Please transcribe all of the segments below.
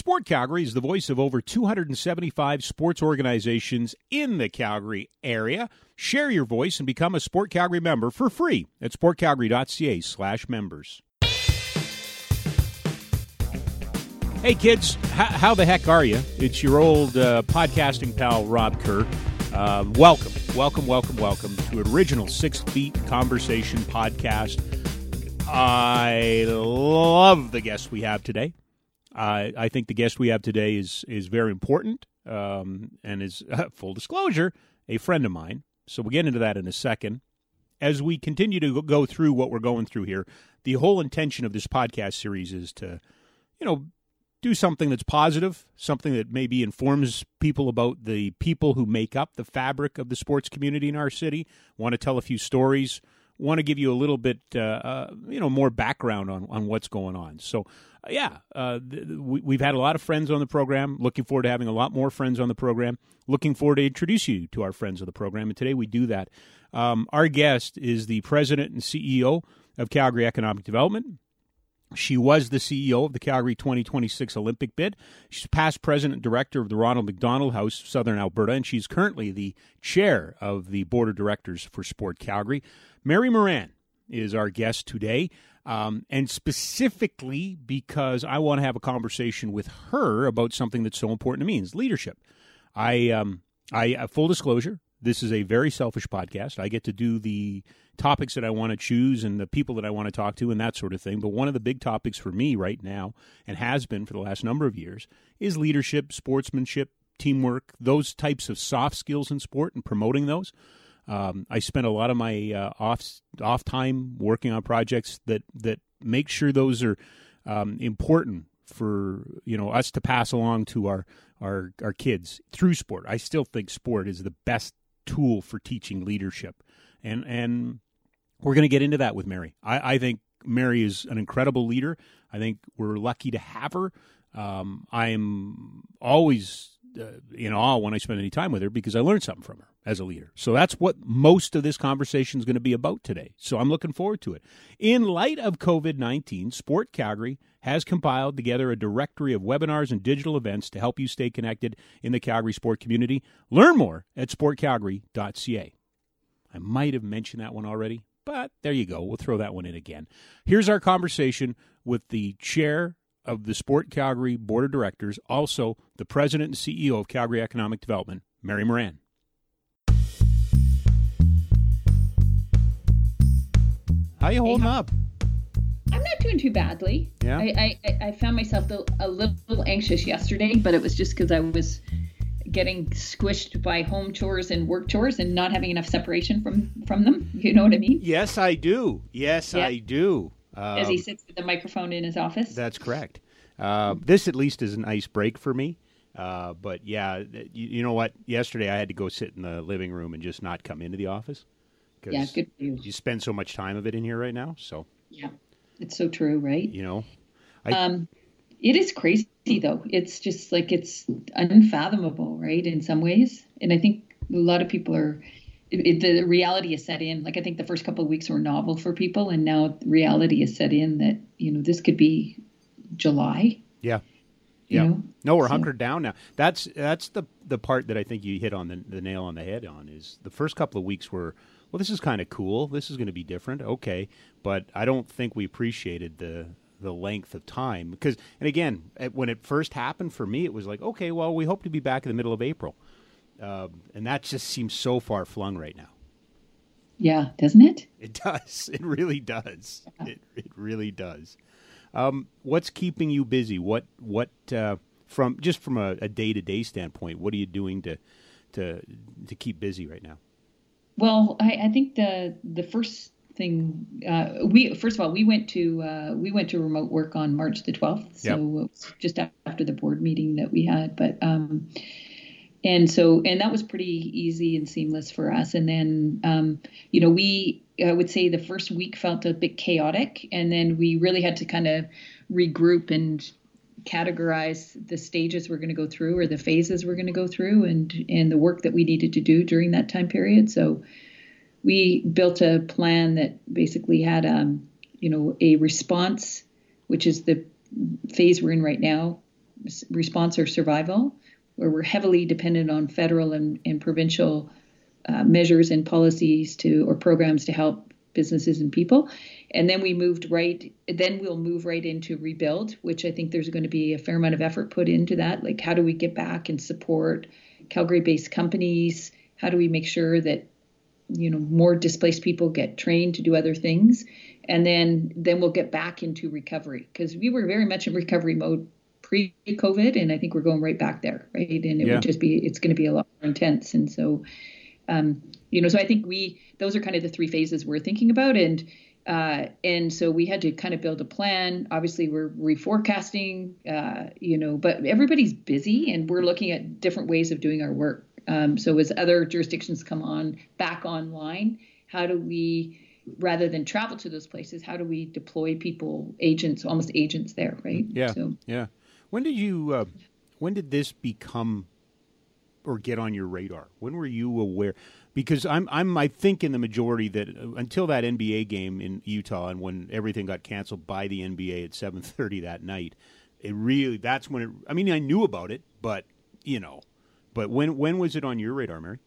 Sport Calgary is the voice of over 275 sports organizations in the Calgary area. Share your voice and become a Sport Calgary member for free at sportcalgary.ca slash members. Hey kids, how, how, the heck are you? It's your old uh, podcasting pal Rob Kerr. Uh, welcome, welcome, welcome, welcome to original Six Feet Conversation podcast. I love the guest we have today. I, I think the guest we have today is is very important um, and is uh, full disclosure a friend of mine. So we'll get into that in a second. As we continue to go through what we're going through here, the whole intention of this podcast series is to, you know, do something that's positive, something that maybe informs people about the people who make up the fabric of the sports community in our city. Want to tell a few stories. Want to give you a little bit, uh, uh, you know, more background on on what's going on. So yeah, uh, th- we, have had a lot of friends on the program. Looking forward to having a lot more friends on the program. Looking forward to introduce you to our friends of the program. And today we do that. Um, our guest is the president and CEO of Calgary Economic Development. She was the CEO of the Calgary 2026 Olympic bid. She's past president and director of the Ronald McDonald House, Southern Alberta, and she's currently the chair of the board of directors for Sport Calgary. Mary Moran is our guest today. Um, and specifically because I want to have a conversation with her about something that's so important to me is leadership. I, um, I uh, full disclosure, this is a very selfish podcast. I get to do the topics that I want to choose and the people that I want to talk to and that sort of thing. But one of the big topics for me right now, and has been for the last number of years, is leadership, sportsmanship, teamwork, those types of soft skills in sport and promoting those. Um, I spend a lot of my uh, off off time working on projects that that make sure those are um, important for you know us to pass along to our our our kids through sport. I still think sport is the best tool for teaching leadership, and and we're going to get into that with Mary. I, I, think Mary is an incredible leader. I think we're lucky to have her. Um, I'm always uh, in awe when I spend any time with her because I learned something from her as a leader. So that's what most of this conversation is going to be about today. So I'm looking forward to it. In light of COVID 19, Sport Calgary has compiled together a directory of webinars and digital events to help you stay connected in the Calgary sport community. Learn more at sportcalgary.ca. I might have mentioned that one already, but there you go. We'll throw that one in again. Here's our conversation with the chair of the Sport Calgary Board of Directors, also the president and CEO of Calgary Economic Development, Mary Moran. How you holding hey, how, up? I'm not doing too badly. Yeah. I, I, I found myself a little anxious yesterday, but it was just because I was getting squished by home chores and work chores and not having enough separation from from them. You know what I mean? Yes, I do. Yes, yeah. I do. Um, As he um, sits with the microphone in his office. That's correct. Uh, this at least is an ice break for me. Uh, but yeah, you, you, know what? Yesterday I had to go sit in the living room and just not come into the office. Yeah, good for you. You spend so much time of it in here right now. So yeah, it's so true, right? You know, I, um, it is crazy though. It's just like it's unfathomable, right? In some ways, and I think a lot of people are it, the reality is set in. Like I think the first couple of weeks were novel for people, and now reality is set in that you know this could be July. Yeah. Yeah. Know? No, we're so. hunkered down now. That's that's the the part that I think you hit on the, the nail on the head on is the first couple of weeks were well this is kind of cool. This is going to be different. Okay, but I don't think we appreciated the the length of time because and again when it first happened for me it was like okay well we hope to be back in the middle of April um, and that just seems so far flung right now. Yeah, doesn't it? It does. It really does. Yeah. It it really does. Um, what's keeping you busy? What what uh, from just from a day to day standpoint? What are you doing to to to keep busy right now? Well, I, I think the the first thing uh, we first of all we went to uh, we went to remote work on March the twelfth, so yep. just after the board meeting that we had, but. Um, and so and that was pretty easy and seamless for us and then um, you know we i would say the first week felt a bit chaotic and then we really had to kind of regroup and categorize the stages we're going to go through or the phases we're going to go through and and the work that we needed to do during that time period. So we built a plan that basically had um you know a response which is the phase we're in right now response or survival, where we're heavily dependent on federal and, and provincial uh, measures and policies to or programs to help businesses and people. And then we moved right, then we'll move right into rebuild, which I think there's going to be a fair amount of effort put into that. Like, how do we get back and support Calgary based companies? How do we make sure that, you know, more displaced people get trained to do other things? And then, then we'll get back into recovery because we were very much in recovery mode pre COVID. And I think we're going right back there, right? And it yeah. would just be, it's going to be a lot more intense. And so, um, you know, so I think we, those are kind of the three phases we're thinking about. And, uh, and so we had to kind of build a plan. Obviously, we're reforecasting, uh, you know, but everybody's busy and we're looking at different ways of doing our work. Um, so as other jurisdictions come on back online, how do we, rather than travel to those places, how do we deploy people, agents, almost agents there, right? Yeah. So, yeah. When did you, uh, when did this become or get on your radar? When were you aware? because I'm I'm I think in the majority that uh, until that NBA game in Utah and when everything got canceled by the NBA at 7:30 that night, it really that's when it. I mean, I knew about it, but you know, but when when was it on your radar, Mary?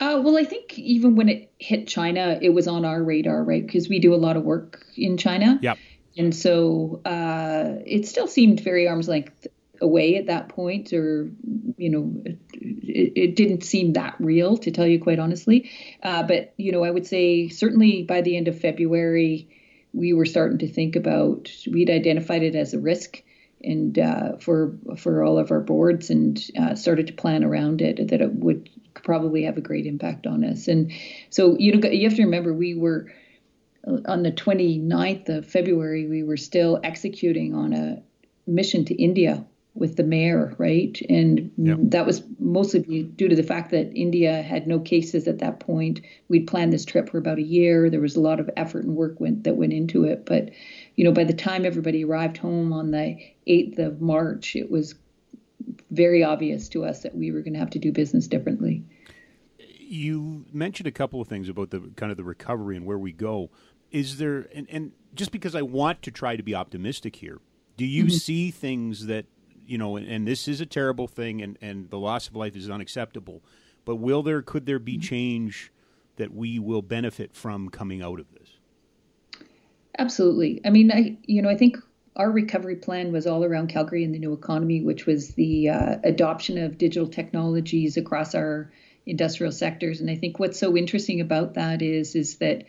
Uh, well, I think even when it hit China, it was on our radar, right? Because we do a lot of work in China. Yep. And so uh, it still seemed very arm's length away at that point, or you know, it, it, didn't seem that real, to tell you quite honestly. Uh, but you know, I would say certainly by the end of February, we were starting to think about. We'd identified it as a risk, and uh, for for all of our boards, and uh, started to plan around it that it would probably have a great impact on us. And so you know, you have to remember we were on the 29th of February, we were still executing on a mission to India with the mayor, right? And yep. that was mostly due to the fact that India had no cases at that point. We'd planned this trip for about a year. There was a lot of effort and work went, that went into it. But, you know, by the time everybody arrived home on the 8th of March, it was very obvious to us that we were going to have to do business differently. You mentioned a couple of things about the kind of the recovery and where we go. Is there, and, and just because I want to try to be optimistic here, do you mm-hmm. see things that you know, and, this is a terrible thing, and, and the loss of life is unacceptable. But will there, could there be change that we will benefit from coming out of this? Absolutely. I mean, I, you know, I think our recovery plan was all around Calgary and the new economy, which was the uh, adoption of digital technologies across our industrial sectors. And I think what's so interesting about that is, is that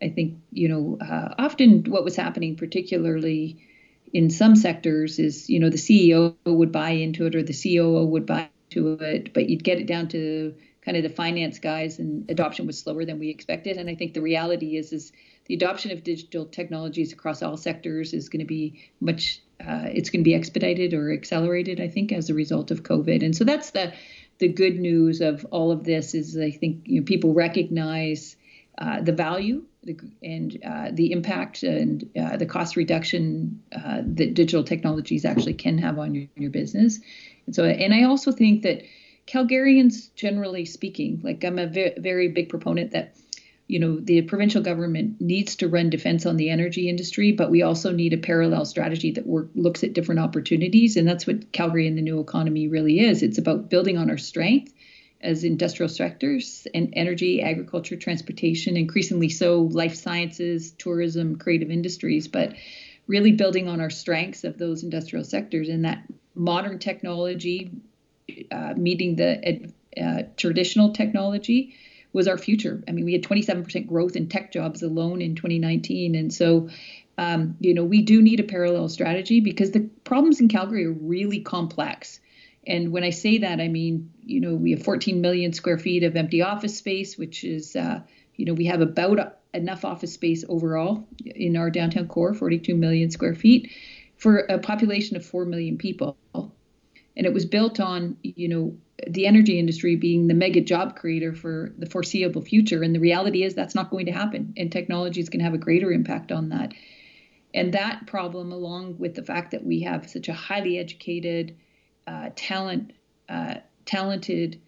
I think, you know, uh, often what was happening, particularly in some sectors is you know the CEO would buy into it or the COO would buy into it, but you'd get it down to kind of the finance guys, and adoption was slower than we expected. And I think the reality is is the adoption of digital technologies across all sectors is going to be much uh, it's going to be expedited or accelerated i think as a result of covid and so that's the the good news of all of this is i think you know, people recognize uh, the value the, and uh, the impact and uh, the cost reduction uh, that digital technologies actually can have on your, your business. And so, and I also think that Calgarians, generally speaking, like I'm a very, very big proponent that you know the provincial government needs to run defense on the energy industry but we also need a parallel strategy that work, looks at different opportunities and that's what calgary and the new economy really is it's about building on our strength as industrial sectors and energy, agriculture, transportation, increasingly so life sciences, tourism, creative industries, but really building on our strengths of those industrial sectors and that modern technology uh, meeting the uh, traditional technology was our future. I mean, we had 27% growth in tech jobs alone in 2019. And so, um, you know, we do need a parallel strategy because the problems in Calgary are really complex. And when I say that, I mean, you know, we have 14 million square feet of empty office space, which is, uh, you know, we have about enough office space overall in our downtown core, 42 million square feet, for a population of 4 million people. And it was built on, you know, the energy industry being the mega job creator for the foreseeable future. And the reality is that's not going to happen. And technology is going to have a greater impact on that. And that problem, along with the fact that we have such a highly educated, uh, talent, uh, talented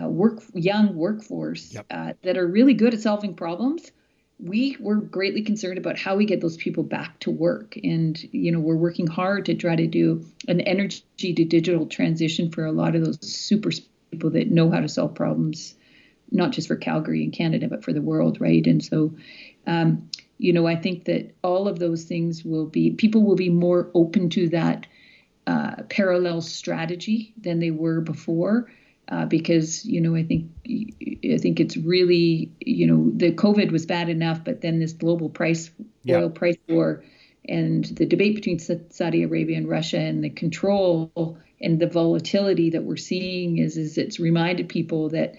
uh, work young workforce yep. Uh, that are really good at solving problems we were greatly concerned about how we get those people back to work. And, you know, we're working hard to try to do an energy to digital transition for a lot of those super people that know how to solve problems, not just for Calgary and Canada, but for the world, right? And so, um, you know, I think that all of those things will be, people will be more open to that uh, parallel strategy than they were before uh, because you know I think I think it's really you know the COVID was bad enough, but then this global price yeah. oil price war and the debate between Saudi Arabia and Russia and the control and the volatility that we're seeing is is it's reminded people that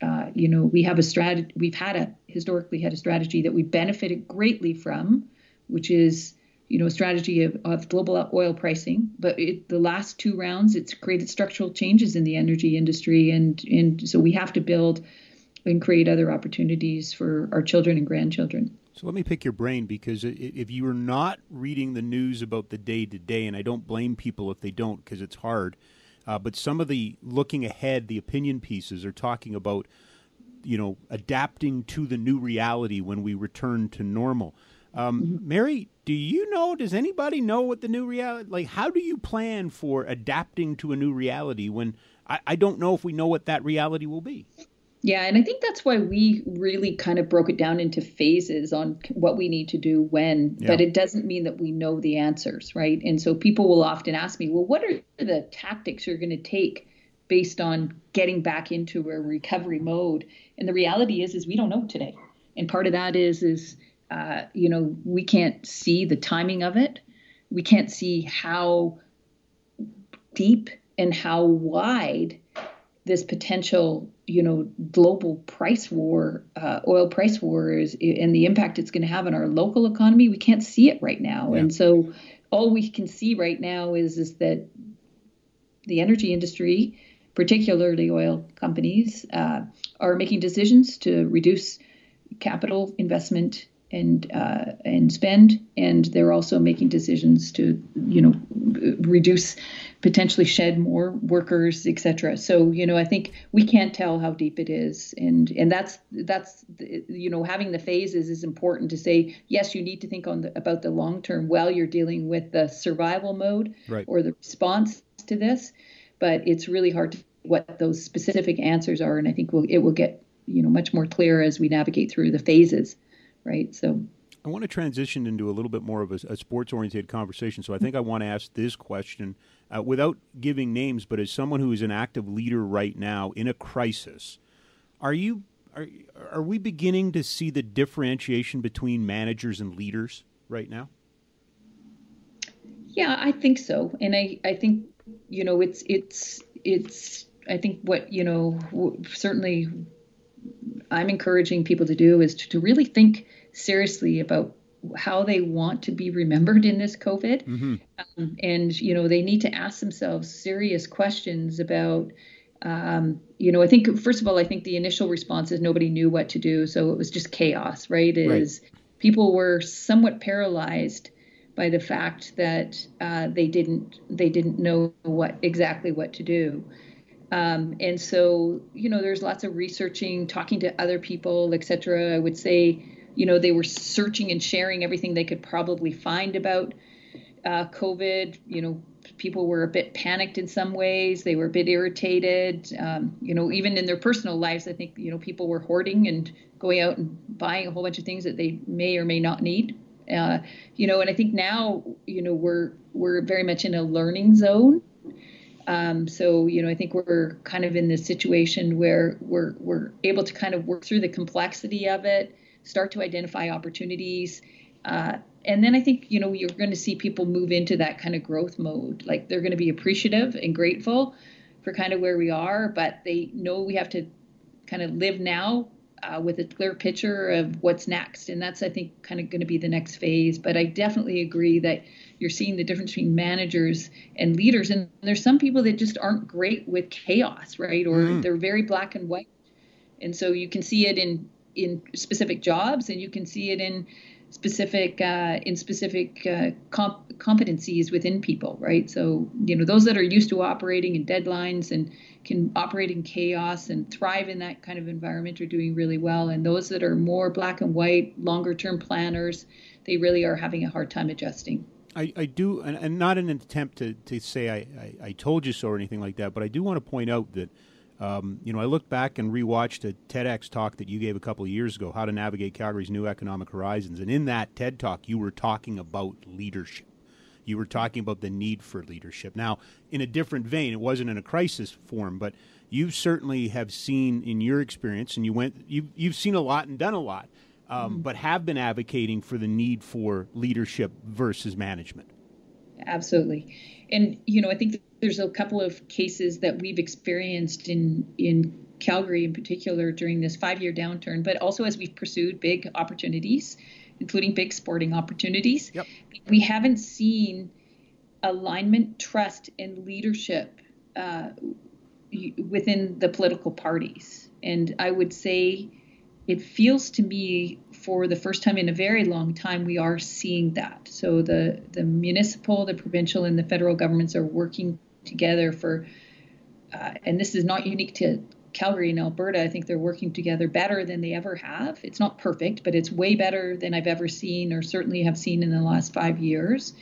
uh, you know we have a strategy we've had a historically had a strategy that we benefited greatly from, which is you know, strategy of, of global oil pricing. But it, the last two rounds, it's created structural changes in the energy industry, and and so we have to build and create other opportunities for our children and grandchildren. So let me pick your brain because if you are not reading the news about the day to day, and I don't blame people if they don't because it's hard, uh, but some of the looking ahead, the opinion pieces are talking about, you know, adapting to the new reality when we return to normal. Um, mm-hmm. Mary, do you know? Does anybody know what the new reality? Like, how do you plan for adapting to a new reality when I, I don't know if we know what that reality will be? Yeah, and I think that's why we really kind of broke it down into phases on what we need to do when, yeah. but it doesn't mean that we know the answers, right? And so people will often ask me, well, what are the tactics you're going to take based on getting back into a recovery mode? And the reality is, is we don't know today. And part of that is, is uh, you know, we can't see the timing of it. We can't see how deep and how wide this potential, you know, global price war, uh, oil price war is, and the impact it's going to have on our local economy. We can't see it right now, yeah. and so all we can see right now is is that the energy industry, particularly oil companies, uh, are making decisions to reduce capital investment and uh, and spend, and they're also making decisions to you know reduce, potentially shed more workers, etc. So you know I think we can't tell how deep it is, and and that's that's you know having the phases is important to say yes you need to think on the, about the long term while you're dealing with the survival mode right. or the response to this, but it's really hard to what those specific answers are, and I think we'll, it will get you know much more clear as we navigate through the phases right? So I want to transition into a little bit more of a, a sports oriented conversation. So I think I want to ask this question uh, without giving names, but as someone who is an active leader right now in a crisis, are you are are we beginning to see the differentiation between managers and leaders right now? Yeah, I think so, and I I think you know it's it's it's I think what you know certainly I'm encouraging people to do is to, to really think seriously about how they want to be remembered in this COVID. Mm-hmm. Um, and, you know, they need to ask themselves serious questions about, um, you know, I think, first of all, I think the initial response is nobody knew what to do. So it was just chaos, right? Is right. people were somewhat paralyzed by the fact that uh, they didn't they didn't know what exactly what to do. Um, and so, you know, there's lots of researching, talking to other people, et cetera. I would say, you know, they were searching and sharing everything they could probably find about uh, COVID. You know, people were a bit panicked in some ways. They were a bit irritated. Um, you know, even in their personal lives, I think, you know, people were hoarding and going out and buying a whole bunch of things that they may or may not need. Uh, you know, and I think now, you know, we're we're very much in a learning zone um, so you know, I think we're kind of in this situation where we're we're able to kind of work through the complexity of it, start to identify opportunities, uh, and then I think you know you're going to see people move into that kind of growth mode. Like they're going to be appreciative and grateful for kind of where we are, but they know we have to kind of live now uh, with a clear picture of what's next, and that's I think kind of going to be the next phase. But I definitely agree that you're seeing the difference between managers and leaders. And there's some people that just aren't great with chaos, right? Or mm. they're very black and white. And so you can see it in in specific jobs, and you can see it in specific uh, in specific uh, comp- competencies within people, right? So you know those that are used to operating in deadlines and can operate in chaos and thrive in that kind of environment are doing really well, and those that are more black and white, longer term planners, they really are having a hard time adjusting. I, I do, and, and not in an attempt to, to say I, I, I told you so or anything like that, but I do want to point out that um, you know, I looked back and rewatched a TEDx talk that you gave a couple of years ago, How to Navigate Calgary's New Economic Horizons. And in that TED talk, you were talking about leadership. You were talking about the need for leadership. Now, in a different vein, it wasn't in a crisis form, but you certainly have seen in your experience, and you went, you've, you've seen a lot and done a lot, um, mm-hmm. but have been advocating for the need for leadership versus management. Absolutely. And, you know, I think there's a couple of cases that we've experienced in in Calgary in particular during this five-year downturn, but also as we've pursued big opportunities, including big sporting opportunities. Yep. We haven't seen alignment, trust, and leadership uh, within the political parties. And I would say it feels to me for the first time in a very long time we are seeing that. So the the municipal, the provincial, and the federal governments are working together for, uh, and this is not unique to Calgary and Alberta. I think they're working together better than they ever have. It's not perfect, but it's way better than I've ever seen, or certainly have seen in the last five years.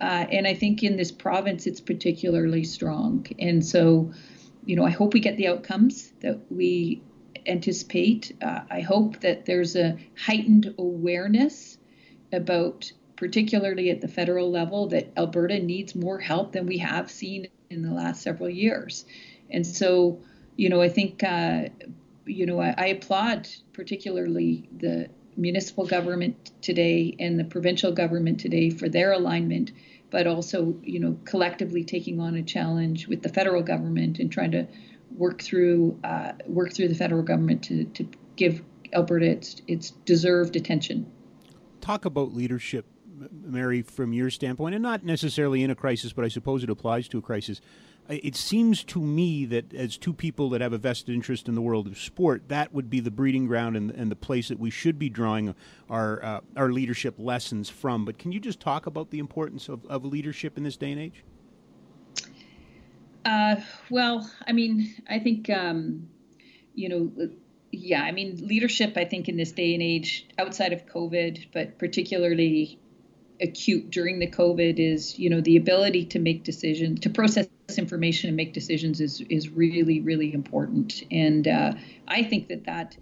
Uh, and I think in this province, it's particularly strong. And so, you know, I hope we get the outcomes that we anticipate. Uh, I hope that there's a heightened awareness about, particularly at the federal level, that Alberta needs more help than we have seen in the last several years. And so, you know, I think, uh, you know, I, I applaud particularly the municipal government today and the provincial government today for their alignment, but also, you know, collectively taking on a challenge with the federal government and trying to work through uh, work through the federal government to, to give Alberta its, its deserved attention. Talk about leadership Mary, from your standpoint, and not necessarily in a crisis, but I suppose it applies to a crisis. It seems to me that as two people that have a vested interest in the world of sport, that would be the breeding ground and, and the place that we should be drawing our uh, our leadership lessons from. But can you just talk about the importance of, of leadership in this day and age? Uh, well, I mean, I think um, you know yeah, I mean, leadership, I think, in this day and age, outside of COVID, but particularly acute during the COVID is, you know, the ability to make decisions, to process information and make decisions is is really really important. And uh, I think that that,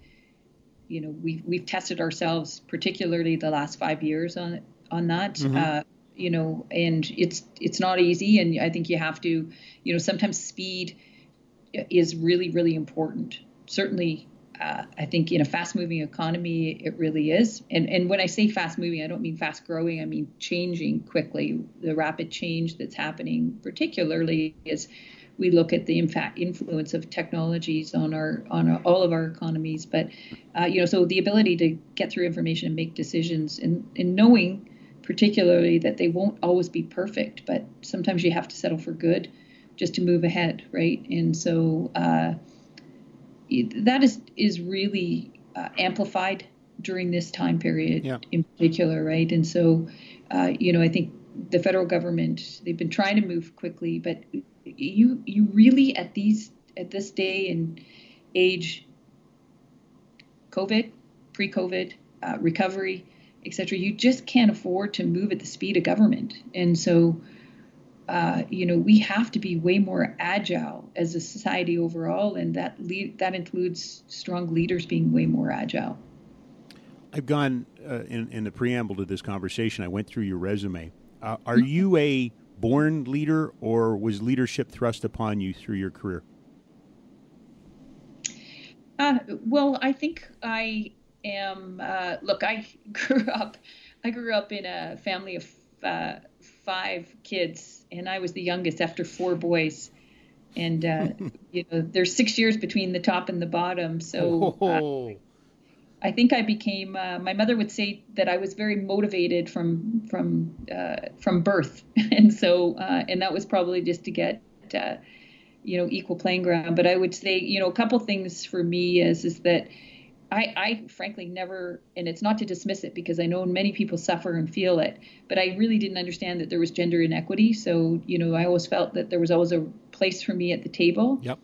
you know, we've we've tested ourselves, particularly the last five years on on that. Mm-hmm. Uh, you know, and it's it's not easy, and I think you have to, you know, sometimes speed is really really important. Certainly, uh, I think in a fast moving economy, it really is. And, and when I say fast moving, I don't mean fast growing, I mean changing quickly. The rapid change that's happening, particularly as we look at the impact influence of technologies on our on our, all of our economies. But uh, you know, so the ability to get through information and make decisions, and, and knowing particularly that they won't always be perfect, but sometimes you have to settle for good just to move ahead, right? And so. Uh, that is is really uh, amplified during this time period yeah. in particular, right? And so, uh, you know, I think the federal government they've been trying to move quickly, but you you really at these at this day and age, COVID, pre-COVID, uh, recovery, etc. You just can't afford to move at the speed of government, and so uh, you know, we have to be way more agile as a society overall, and that lead, that includes strong leaders being way more agile. I've gone uh, in, in the preamble to this conversation. I went through your resume. Uh, are mm-hmm. you a born leader, or was leadership thrust upon you through your career? Uh, well, I think I am. Uh, look, I grew up. I grew up in a family of uh, five kids, and I was the youngest after four boys. And uh, you know, there's six years between the top and the bottom, so. Uh, I think I became. Uh, my mother would say that I was very motivated from from uh, from birth, and so uh, and that was probably just to get uh, you know equal playing ground. But I would say you know a couple things for me is is that I, I frankly never, and it's not to dismiss it because I know many people suffer and feel it, but I really didn't understand that there was gender inequity. So, you know, I always felt that there was always a place for me at the table, yep.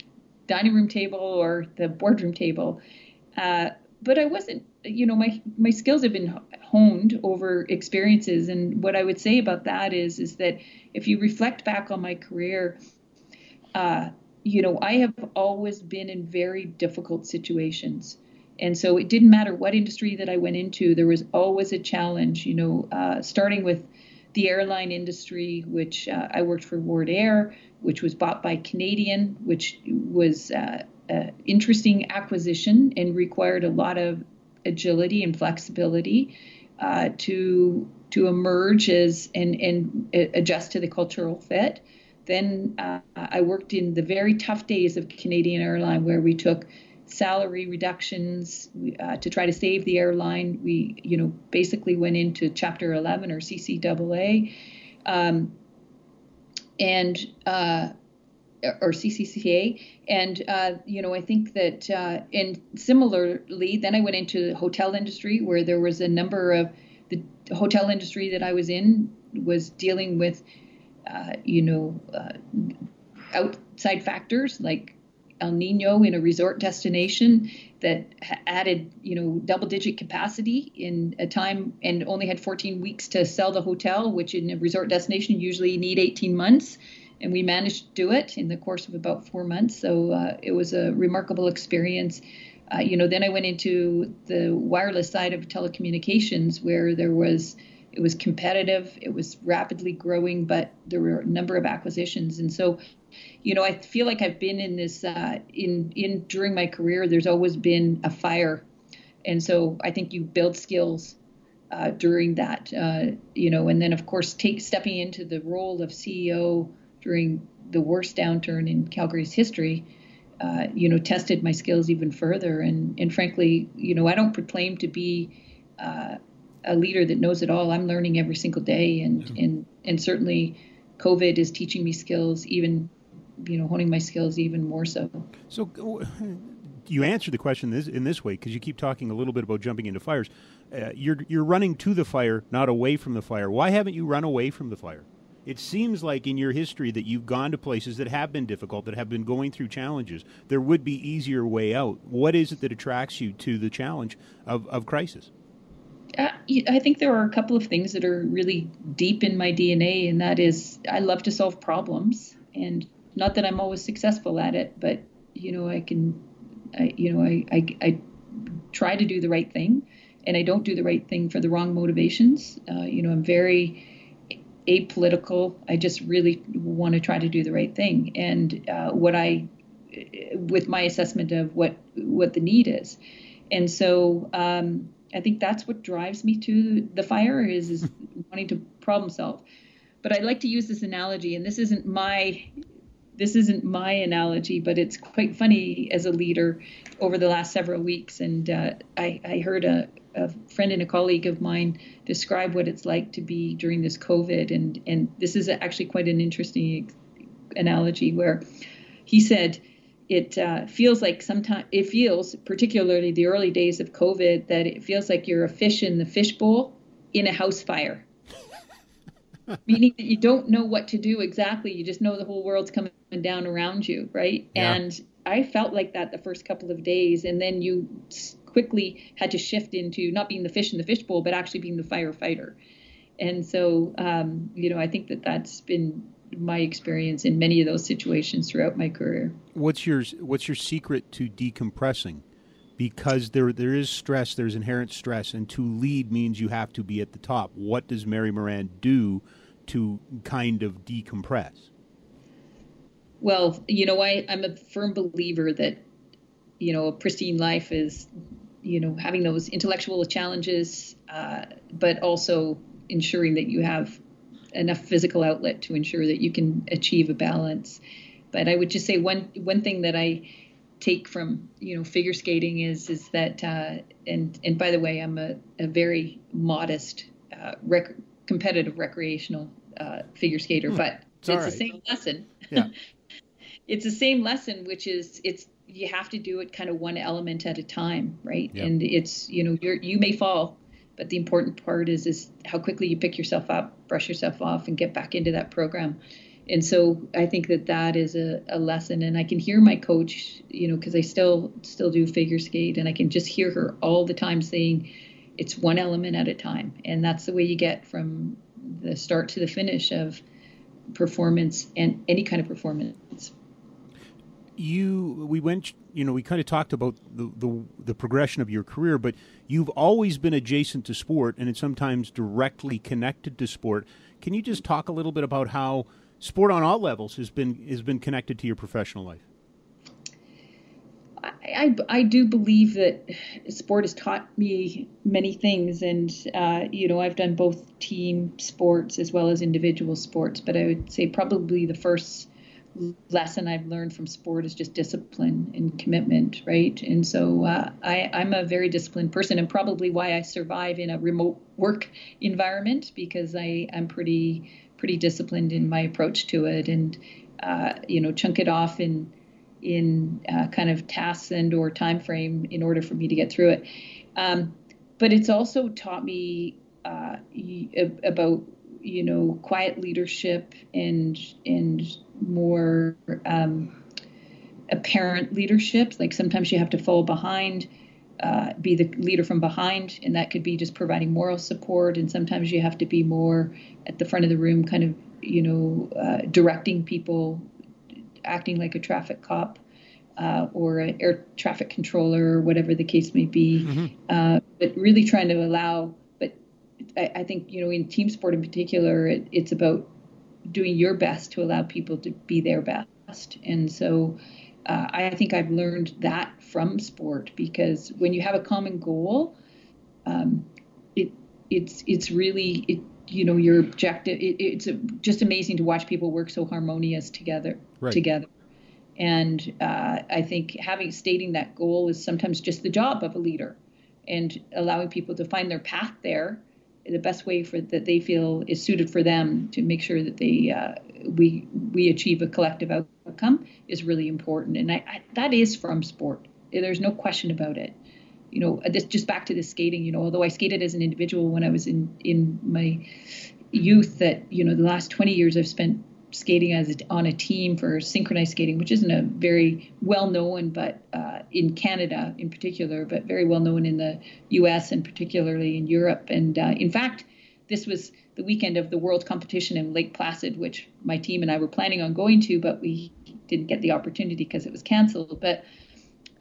dining room table or the boardroom table. Uh, but I wasn't, you know, my my skills have been honed over experiences, and what I would say about that is, is that if you reflect back on my career, uh, you know, I have always been in very difficult situations. And so it didn't matter what industry that I went into, there was always a challenge, you know, uh, starting with the airline industry, which uh, I worked for Wardair, which was bought by Canadian, which was uh, an interesting acquisition and required a lot of agility and flexibility uh, to to emerge as and and adjust to the cultural fit. Then uh, I worked in the very tough days of Canadian Airline, where we took salary reductions uh, to try to save the airline. We, you know, basically went into Chapter 11 or CCAA, um, and uh, or CCCA, and uh, you know, I think that, uh, and similarly, then I went into the hotel industry where there was a number of the hotel industry that I was in was dealing with, uh, you know, uh, outside factors like El Nino in a resort destination that added, you know, double digit capacity in a time and only had 14 weeks to sell the hotel, which in a resort destination usually need 18 months. And we managed to do it in the course of about four months. So uh, it was a remarkable experience. Uh, you know, then I went into the wireless side of telecommunications where there was it was competitive, it was rapidly growing, but there were a number of acquisitions. And so you know, I feel like I've been in this uh, in in during my career. There's always been a fire, and so I think you build skills uh, during that. Uh, you know, and then of course, take stepping into the role of CEO during the worst downturn in Calgary's history. Uh, you know, tested my skills even further, and and frankly, you know, I don't proclaim to be uh, a leader that knows it all. I'm learning every single day, and yeah. and and certainly, COVID is teaching me skills even you know honing my skills even more so. So you answered the question this, in this way because you keep talking a little bit about jumping into fires. Uh, you're you're running to the fire, not away from the fire. Why haven't you run away from the fire? It seems like in your history that you've gone to places that have been difficult, that have been going through challenges. There would be easier way out. What is it that attracts you to the challenge of, of crisis? Uh, I think there are a couple of things that are really deep in my DNA, and that is I love to solve problems. And not that I'm always successful at it, but you know, I can, I, you know, I, I, I try to do the right thing, and I don't do the right thing for the wrong motivations. Uh, you know, I'm very apolitical. I just really want to try to do the right thing, and uh, what I, with my assessment of what what the need is, and so um, I think that's what drives me to the fire is is wanting to problem solve. But I'd like to use this analogy, and this isn't my this isn't my analogy, but it's quite funny as a leader over the last several weeks. And uh, I, I, heard a, a, friend and a colleague of mine describe what it's like to be during this COVID. And, and this is actually quite an interesting analogy where he said, it uh, feels like sometimes it feels, particularly the early days of COVID, that it feels like you're a fish in the fishbowl in a house fire meaning that you don't know what to do exactly. You just know the whole world's coming down around you, right? Yeah. And I felt like that the first couple of days, and then you quickly had to shift into not being the fish in the fishbowl, but actually being the firefighter. And so, um, you know, I think that that's been my experience in many of those situations throughout my career. What's your What's your secret to decompressing? Because there there is stress, there's inherent stress, and to lead means you have to be at the top. What does Mary Moran do to kind of decompress? Well, you know, I, I'm a firm believer that, you know, a pristine life is, you know, having those intellectual challenges, uh, but also ensuring that you have enough physical outlet to ensure that you can achieve a balance. But I would just say one one thing that I take from you know figure skating is is that uh, and and by the way I'm a, a very modest uh, rec- competitive recreational uh, figure skater, hmm. but it's, it's the same lesson. Yeah. it's the same lesson, which is it's you have to do it kind of one element at a time, right? Yep. And it's you know you're you may fall, but the important part is is how quickly you pick yourself up, brush yourself off, and get back into that program. And so I think that that is a, a lesson, and I can hear my coach, you know, because I still still do figure skate, and I can just hear her all the time saying, "It's one element at a time," and that's the way you get from the start to the finish of performance and any kind of performance. You we went you know we kind of talked about the, the, the progression of your career but you've always been adjacent to sport and it's sometimes directly connected to sport. Can you just talk a little bit about how sport on all levels has been has been connected to your professional life I, I, I do believe that sport has taught me many things, and uh, you know I've done both team sports as well as individual sports. But I would say probably the first lesson I've learned from sport is just discipline and commitment, right? And so uh, I, I'm a very disciplined person, and probably why I survive in a remote work environment because I am pretty pretty disciplined in my approach to it, and uh, you know, chunk it off in in uh, kind of tasks and or time frame in order for me to get through it. Um, but it's also taught me uh, about you know quiet leadership and and more um, apparent leadership. Like sometimes you have to fall behind, uh, be the leader from behind, and that could be just providing moral support. And sometimes you have to be more at the front of the room, kind of, you know, uh, directing people, acting like a traffic cop. Uh, or an air traffic controller, or whatever the case may be, mm-hmm. Uh, but really trying to allow. But I, I, think you know, in team sport in particular, it, it's about doing your best to allow people to be their best. And so uh, I think I've learned that from sport because when you have a common goal, um, it it's it's really it you know your objective. It, it's just amazing to watch people work so harmonious together right. together. And uh, I think having stating that goal is sometimes just the job of a leader, and allowing people to find their path there the best way for that they feel is suited for them to make sure that they uh, we we achieve a collective outcome is really important, and I, I, that is from sport. There's no question about it. You know, this just back to the skating. You know, although I skated as an individual when I was in in my youth, that you know the last 20 years I've spent skating as a, on a team for synchronized skating, which isn't a very well known, but uh, in Canada in particular, but very well known in the U.S. and particularly in Europe. And uh, in fact, this was the weekend of the world competition in Lake Placid, which my team and I were planning on going to, but we didn't get the opportunity because it was canceled. But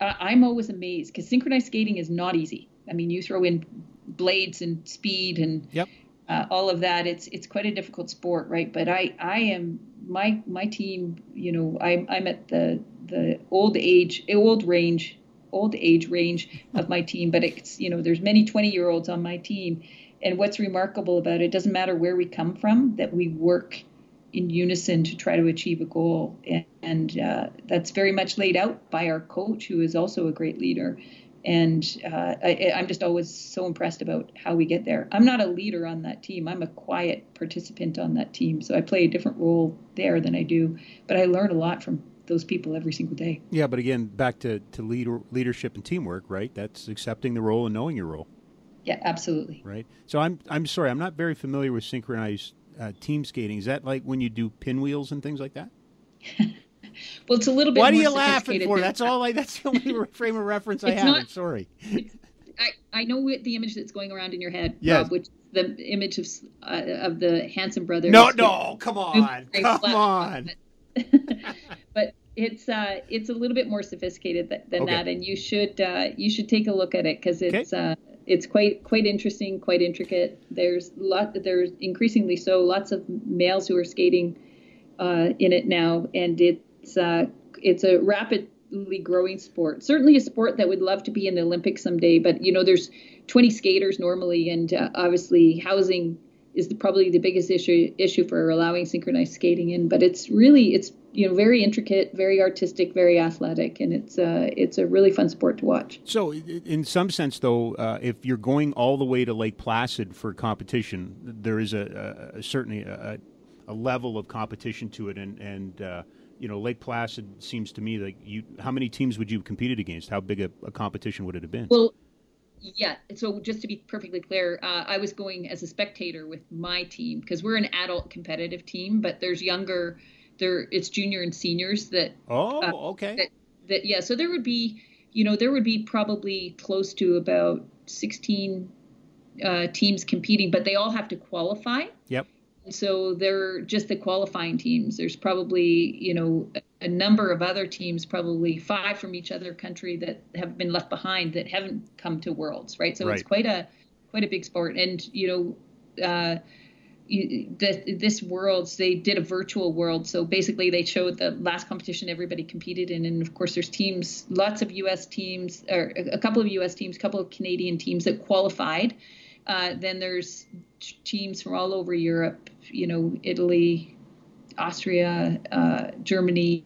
uh, I'm always amazed because synchronized skating is not easy. I mean, you throw in blades and speed and yep uh, all of that. It's it's quite a difficult sport, right? But I I am my my team. You know, I'm I'm at the the old age old range old age range of my team, but it's you know there's many 20 year olds on my team, and what's remarkable about it doesn't matter where we come from that we work in unison to try to achieve a goal, and, and uh, that's very much laid out by our coach, who is also a great leader and uh, I, am just always so impressed about how we get there. I'm not a leader on that team. I'm a quiet participant on that team, so I play a different role there than I do. But I learn a lot from those people every single day. Yeah, but again, back to to leader, leadership and teamwork, right? That's accepting the role and knowing your role. Yeah, absolutely. Right. So I'm I'm sorry, I'm not very familiar with synchronized uh, team skating. Is that like when you do pinwheels and things like that? Well, it's a little bit. What are you laughing for? That's all. I. That's the only frame of reference I have. Not, I'm sorry. I, I know the image that's going around in your head, yes. Rob, which is the image of uh, of the handsome brothers. No, no, come on, come on. but it's uh, it's a little bit more sophisticated th- than okay. that, and you should uh, you should take a look at it because it's okay. uh, it's quite quite interesting, quite intricate. There's lot there's increasingly so lots of males who are skating uh, in it now, and it it's uh, it's a rapidly growing sport. Certainly a sport that would love to be in the Olympics someday. But you know, there's 20 skaters normally, and uh, obviously housing is the, probably the biggest issue issue for allowing synchronized skating in. But it's really it's you know very intricate, very artistic, very athletic, and it's uh, it's a really fun sport to watch. So, in some sense, though, uh, if you're going all the way to Lake Placid for competition, there is a, a, a certainly a, a, level of competition to it, and and uh, you know, Lake Placid seems to me like you. How many teams would you have competed against? How big a, a competition would it have been? Well, yeah. So just to be perfectly clear, uh, I was going as a spectator with my team because we're an adult competitive team, but there's younger. There, it's junior and seniors that. Oh, uh, okay. That, that yeah. So there would be, you know, there would be probably close to about 16 uh, teams competing, but they all have to qualify. Yep. So they're just the qualifying teams. There's probably, you know, a number of other teams, probably five from each other country that have been left behind that haven't come to Worlds, right? So right. it's quite a quite a big sport, and you know, uh, the, this Worlds they did a virtual World, so basically they showed the last competition everybody competed in, and of course there's teams, lots of U.S. teams, or a couple of U.S. teams, a couple of Canadian teams that qualified. Uh, then there's teams from all over Europe, you know, Italy, Austria, uh, Germany,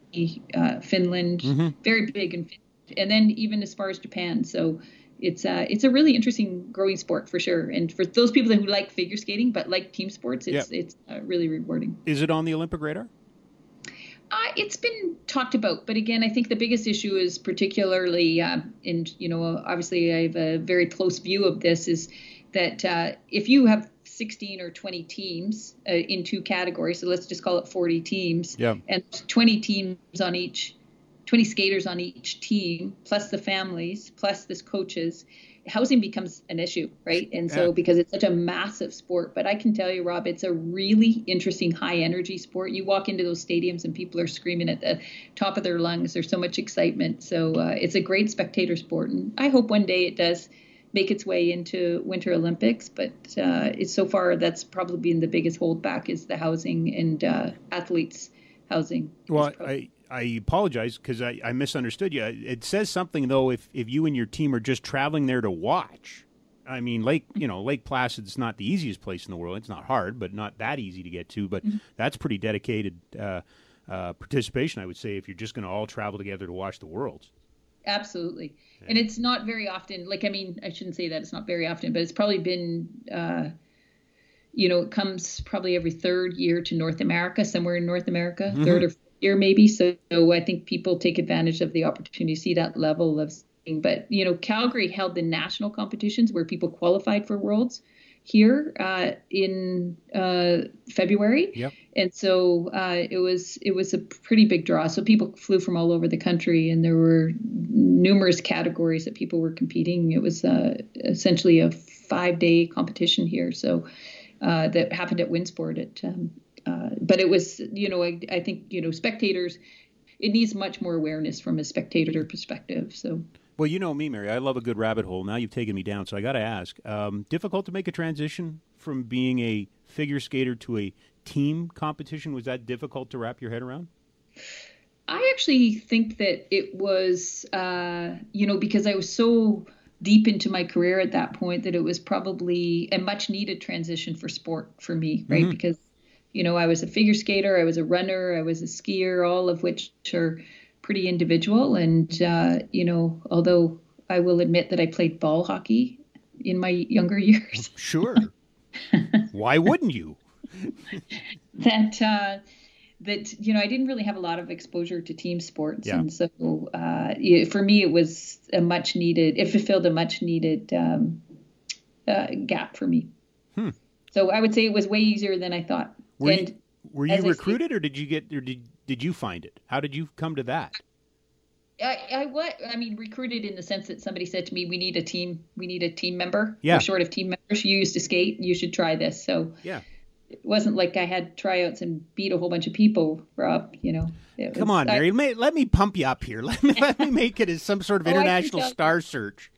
uh, Finland, mm-hmm. very big, and and then even as far as Japan. So it's uh, it's a really interesting growing sport for sure. And for those people who like figure skating but like team sports, it's it's uh, really rewarding. Is it on the Olympic radar? Uh, it's been talked about, but again, I think the biggest issue is particularly, uh, and you know, obviously, I have a very close view of this. Is that uh, if you have 16 or 20 teams uh, in two categories, so let's just call it 40 teams, yeah. and 20 teams on each, 20 skaters on each team, plus the families, plus the coaches, housing becomes an issue, right? And so yeah. because it's such a massive sport, but I can tell you, Rob, it's a really interesting high energy sport. You walk into those stadiums and people are screaming at the top of their lungs. There's so much excitement. So uh, it's a great spectator sport, and I hope one day it does make its way into Winter Olympics. But uh, it's so far that's probably been the biggest holdback is the housing and uh, athletes housing. Well, I. I apologize because I, I misunderstood you. It says something though if, if you and your team are just traveling there to watch. I mean, Lake you know Lake Placid's not the easiest place in the world. It's not hard, but not that easy to get to. But mm-hmm. that's pretty dedicated uh, uh, participation, I would say, if you're just going to all travel together to watch the Worlds. Absolutely. Yeah. And it's not very often, like, I mean, I shouldn't say that it's not very often, but it's probably been, uh, you know, it comes probably every third year to North America, somewhere in North America, mm-hmm. third or year maybe. So, so, I think people take advantage of the opportunity to see that level of. Thing. But you know, Calgary held the national competitions where people qualified for Worlds here uh, in uh, February. Yep. And so uh, it was it was a pretty big draw. So people flew from all over the country, and there were numerous categories that people were competing. It was uh, essentially a five day competition here. So uh, that happened at Winsport. At um, uh, but it was you know I, I think you know spectators. It needs much more awareness from a spectator perspective. So well, you know me, Mary. I love a good rabbit hole. Now you've taken me down, so I got to ask: um, difficult to make a transition from being a figure skater to a team competition? Was that difficult to wrap your head around? I actually think that it was, uh, you know, because I was so deep into my career at that point that it was probably a much needed transition for sport for me, right? Mm-hmm. Because, you know, I was a figure skater, I was a runner, I was a skier, all of which are pretty individual. And, uh, you know, although I will admit that I played ball hockey in my younger years. Sure. Why wouldn't you? that, uh, that you know I didn't really have a lot of exposure to team sports, yeah. and so uh, for me it was a much needed. It fulfilled a much needed um, uh, gap for me. Hmm. So I would say it was way easier than I thought. Were and you, were you recruited, or did you get, or did did you find it? How did you come to that? I, I what I mean recruited in the sense that somebody said to me, "We need a team. We need a team member. Yeah. We're short of team members. You used to skate. You should try this." So yeah, it wasn't like I had tryouts and beat a whole bunch of people, Rob. You know. Come was, on, Mary. I, let me pump you up here. Let me let me make it as some sort of oh, international star search.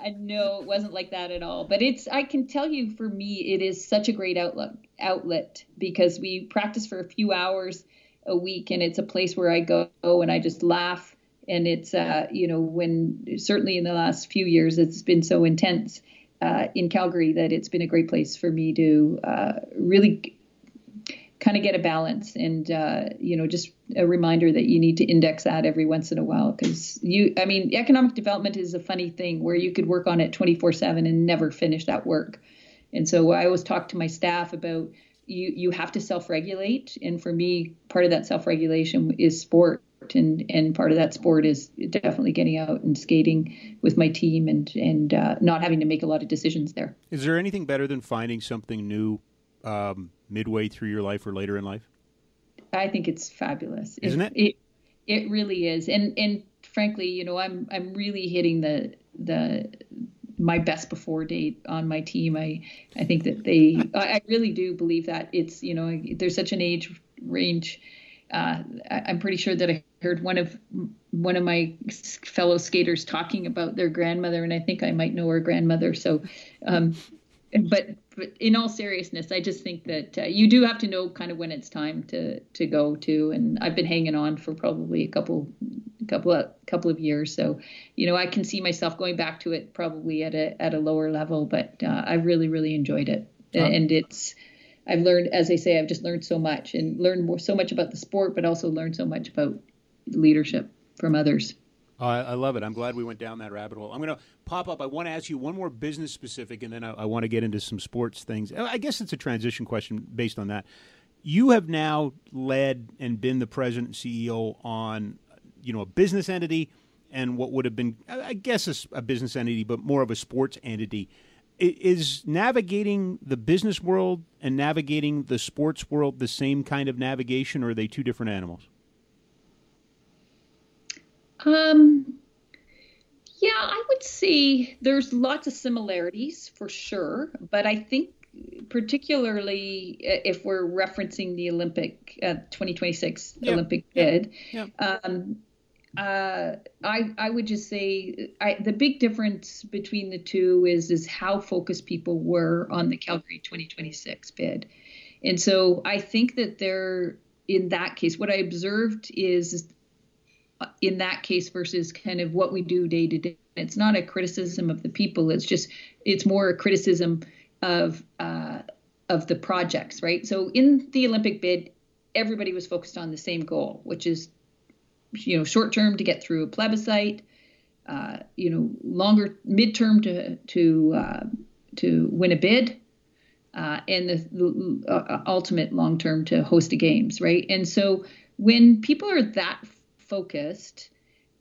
I know it wasn't like that at all, but it's. I can tell you, for me, it is such a great outlet outlet because we practice for a few hours a week and it's a place where I go and I just laugh and it's uh, you know when certainly in the last few years it's been so intense uh, in Calgary that it's been a great place for me to uh, really kind of get a balance and uh, you know just a reminder that you need to index that every once in a while because you I mean economic development is a funny thing where you could work on it 24/7 and never finish that work and so I always talk to my staff about you you have to self-regulate, and for me, part of that self-regulation is sport, and and part of that sport is definitely getting out and skating with my team, and and uh, not having to make a lot of decisions there. Is there anything better than finding something new um, midway through your life or later in life? I think it's fabulous, isn't it? It, it, it really is, and and frankly, you know, I'm I'm really hitting the the my best before date on my team. I I think that they I really do believe that it's you know there's such an age range. Uh, I, I'm pretty sure that I heard one of one of my fellow skaters talking about their grandmother, and I think I might know her grandmother. So, um, but but in all seriousness, I just think that uh, you do have to know kind of when it's time to to go to. And I've been hanging on for probably a couple couple of couple of years. So, you know, I can see myself going back to it probably at a at a lower level, but uh, I really really enjoyed it, and it's. I've learned, as I say, I've just learned so much and learned more, so much about the sport, but also learned so much about leadership from others. I, I, love it. I'm glad we went down that rabbit hole. I'm going to pop up. I want to ask you one more business specific, and then I, I want to get into some sports things. I guess it's a transition question based on that. You have now led and been the president and CEO on you know a business entity and what would have been, I guess, a, a business entity, but more of a sports entity. Is navigating the business world and navigating the sports world the same kind of navigation, or are they two different animals? Um, yeah, I would say there's lots of similarities for sure, but I think particularly if we're referencing the Olympic uh, 2026 yep. Olympic bid, yep. Yep. Um, uh, I I would just say I, the big difference between the two is is how focused people were on the Calgary 2026 bid, and so I think that they're in that case. What I observed is uh, in that case versus kind of what we do day to day. It's not a criticism of the people. It's just it's more a criticism of uh, of the projects, right? So in the Olympic bid, everybody was focused on the same goal, which is you know short term to get through a plebiscite, uh, you know longer midterm to to uh, to win a bid, uh, and the, uh, ultimate long term to host a games, right? And so when people are that focused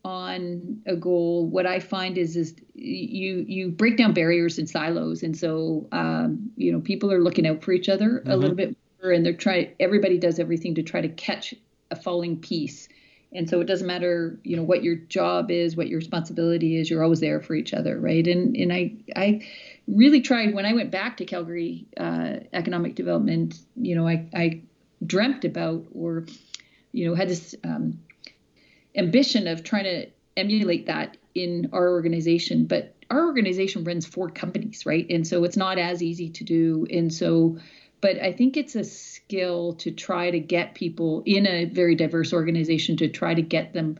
on a goal, what I find is is you you break down barriers and silos, and so um, you know people are looking out for each other mm-hmm. a little bit more, and they're trying. Everybody does everything to try to catch a falling piece, and so it doesn't matter you know what your job is, what your responsibility is. You're always there for each other, right? And and I I really tried when I went back to Calgary uh, Economic Development. You know, I I dreamt about or you know had this. Um, ambition of trying to emulate that in our organization. But our organization runs four companies, right? And so it's not as easy to do. And so, but I think it's a skill to try to get people in a very diverse organization to try to get them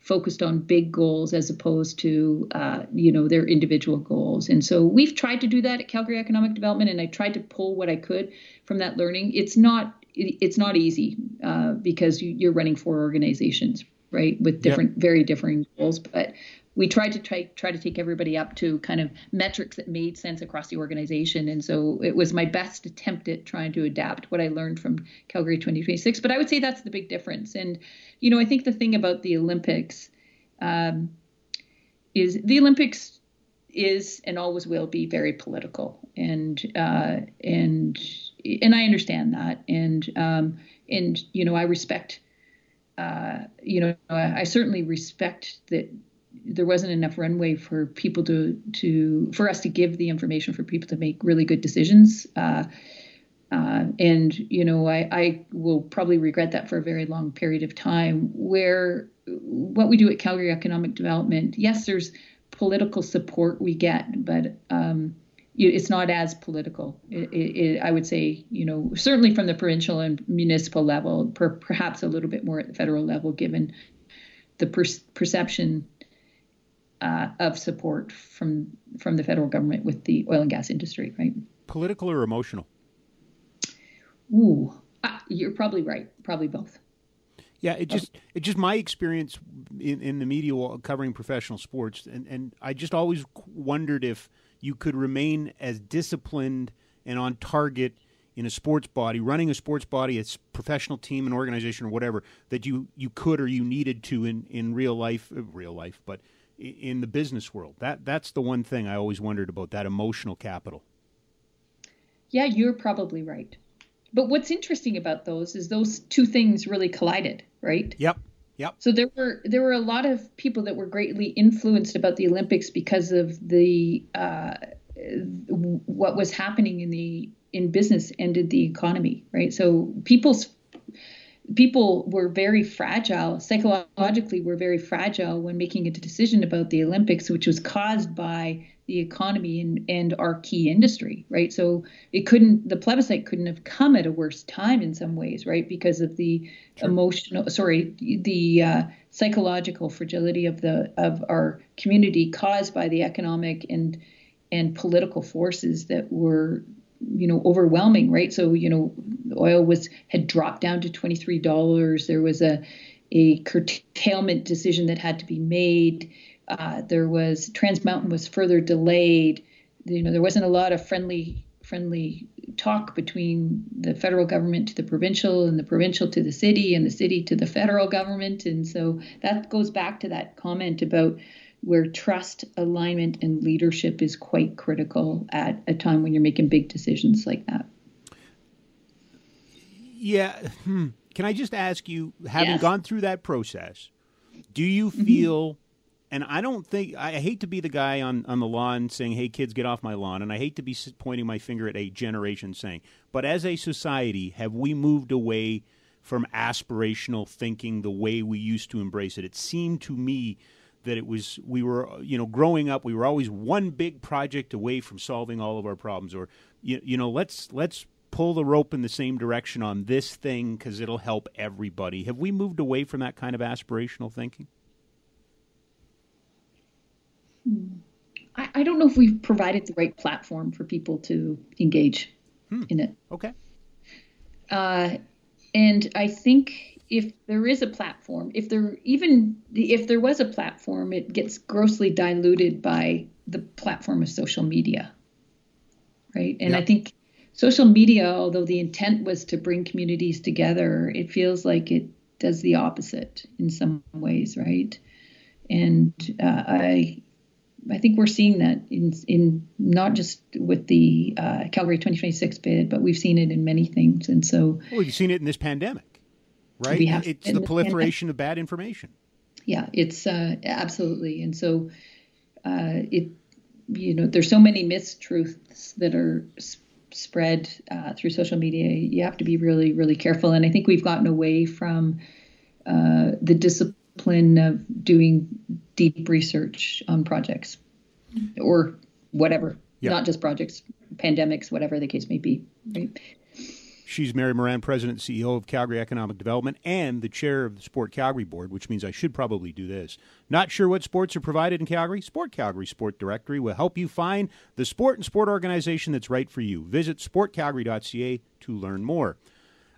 focused on big goals as opposed to uh, you know their individual goals and so we've tried to do that at calgary economic development and i tried to pull what i could from that learning it's not it's not easy uh, because you're running four organizations right, with different, yep. very differing goals. But we tried to try try to take everybody up to kind of metrics that made sense across the organization. And so it was my best attempt at trying to adapt what I learned from Calgary 2026. But I would say that's the big difference. And you know, I think the thing about the Olympics um, is the Olympics is and always will be very political, and uh, and and I understand that, and um, and you know I respect uh, you know, I, I, certainly respect that there wasn't enough runway for people to to for us to give the information for people to make really good decisions. Uh, uh, and you know, I, I will probably regret that for a very long period of time. Where what we do at Calgary Economic Development, yes, there's political support we get, but um, it's not as political. It, it, I would say, you know, certainly from the provincial and municipal level, per, perhaps a little bit more at the federal level, given the per, perception uh, of support from from the federal government with the oil and gas industry, right? Political or emotional? Ooh, uh, you're probably right. Probably both. Yeah, it just it just my experience in, in the media covering professional sports, and, and I just always wondered if you could remain as disciplined and on target in a sports body, running a sports body, a professional team, an organization, or whatever that you you could or you needed to in in real life, uh, real life, but in the business world. That that's the one thing I always wondered about that emotional capital. Yeah, you're probably right. But what's interesting about those is those two things really collided, right? Yep. Yep. So there were there were a lot of people that were greatly influenced about the Olympics because of the uh, what was happening in the in business ended the economy, right? So people's people were very fragile psychologically were very fragile when making a decision about the olympics which was caused by the economy and, and our key industry right so it couldn't the plebiscite couldn't have come at a worse time in some ways right because of the sure. emotional sorry the uh, psychological fragility of the of our community caused by the economic and and political forces that were you know overwhelming right? So you know oil was had dropped down to $23 there was a a curtailment decision that had to be made. Uh, there was trans mountain was further delayed. You know there wasn't a lot of friendly friendly talk between the federal government to the provincial and the provincial to the city and the city to the federal government. And so that goes back to that comment about where trust, alignment, and leadership is quite critical at a time when you're making big decisions like that. Yeah. Hmm. Can I just ask you, having yes. gone through that process, do you mm-hmm. feel, and I don't think, I hate to be the guy on, on the lawn saying, hey, kids, get off my lawn, and I hate to be pointing my finger at a generation saying, but as a society, have we moved away from aspirational thinking the way we used to embrace it? It seemed to me that it was we were you know growing up we were always one big project away from solving all of our problems or you, you know let's let's pull the rope in the same direction on this thing because it'll help everybody. Have we moved away from that kind of aspirational thinking? I, I don't know if we've provided the right platform for people to engage hmm. in it. Okay. Uh, and i think if there is a platform, if there even if there was a platform, it gets grossly diluted by the platform of social media. Right? And I think social media, although the intent was to bring communities together, it feels like it does the opposite in some ways, right? And uh, I I think we're seeing that in in not just with the uh, Calgary 2026 bid, but we've seen it in many things. And so well, we've seen it in this pandemic right? Have, it's the proliferation of bad information. Yeah, it's uh, absolutely, and so uh, it, you know, there's so many mistruths that are spread uh, through social media. You have to be really, really careful, and I think we've gotten away from uh, the discipline of doing deep research on projects or whatever, yep. not just projects, pandemics, whatever the case may be. Right? She's Mary Moran, President and CEO of Calgary Economic Development and the chair of the Sport Calgary Board, which means I should probably do this. Not sure what sports are provided in Calgary? Sport Calgary Sport Directory will help you find the sport and sport organization that's right for you. Visit sportcalgary.ca to learn more.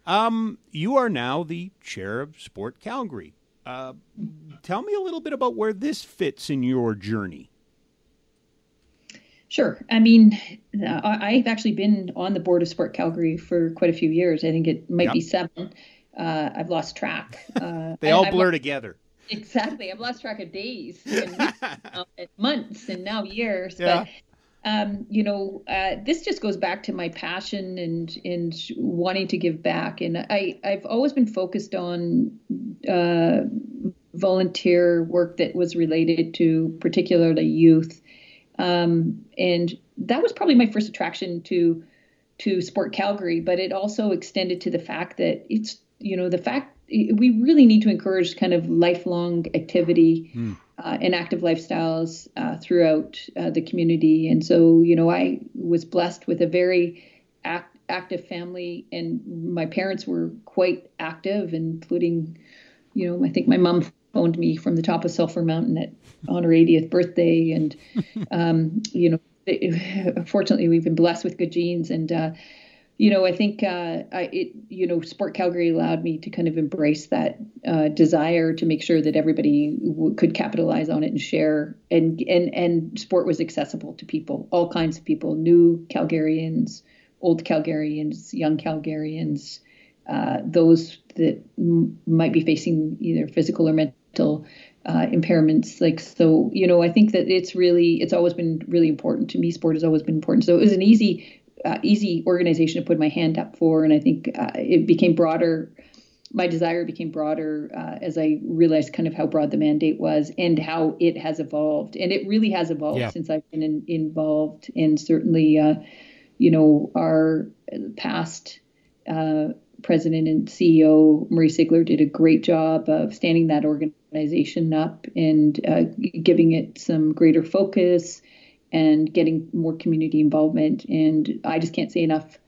Um, you are now the chair of Sport Calgary. Uh, tell me a little bit about where this fits in your journey. Sure. I mean, I've actually been on the board of Sport Calgary for quite a few years. I think it might yep. be seven. Uh, I've lost track. Uh, they all blur I've, together. Exactly. I've lost track of days, and, uh, months, and now years. Yeah. But um, you know, uh, this just goes back to my passion and and wanting to give back. And I I've always been focused on uh, volunteer work that was related to particularly youth um, and that was probably my first attraction to to Sport Calgary, but it also extended to the fact that it's you know the fact we really need to encourage kind of lifelong activity mm. uh, and active lifestyles uh, throughout uh, the community. And so you know I was blessed with a very act, active family, and my parents were quite active, including you know I think my mom phoned me from the top of Sulphur Mountain at on her 80th birthday, and um, you know, fortunately, we've been blessed with good genes, and uh, you know, I think uh, I, it, you know, Sport Calgary allowed me to kind of embrace that uh, desire to make sure that everybody w- could capitalize on it and share, and and and sport was accessible to people, all kinds of people, new Calgarians, old Calgarians, young Calgarians, uh, those that m- might be facing either physical or mental uh, impairments. Like so, you know, I think that it's really it's always been really important to me. Sport has always been important. So it was an easy uh, easy organization to put my hand up for, and I think uh, it became broader. My desire became broader uh, as I realized kind of how broad the mandate was and how it has evolved, and it really has evolved yeah. since I've been in, involved. And certainly, uh, you know, our past uh, president and CEO Murray Sigler did a great job of standing that organization up and uh, giving it some greater focus and getting more community involvement. And I just can't say enough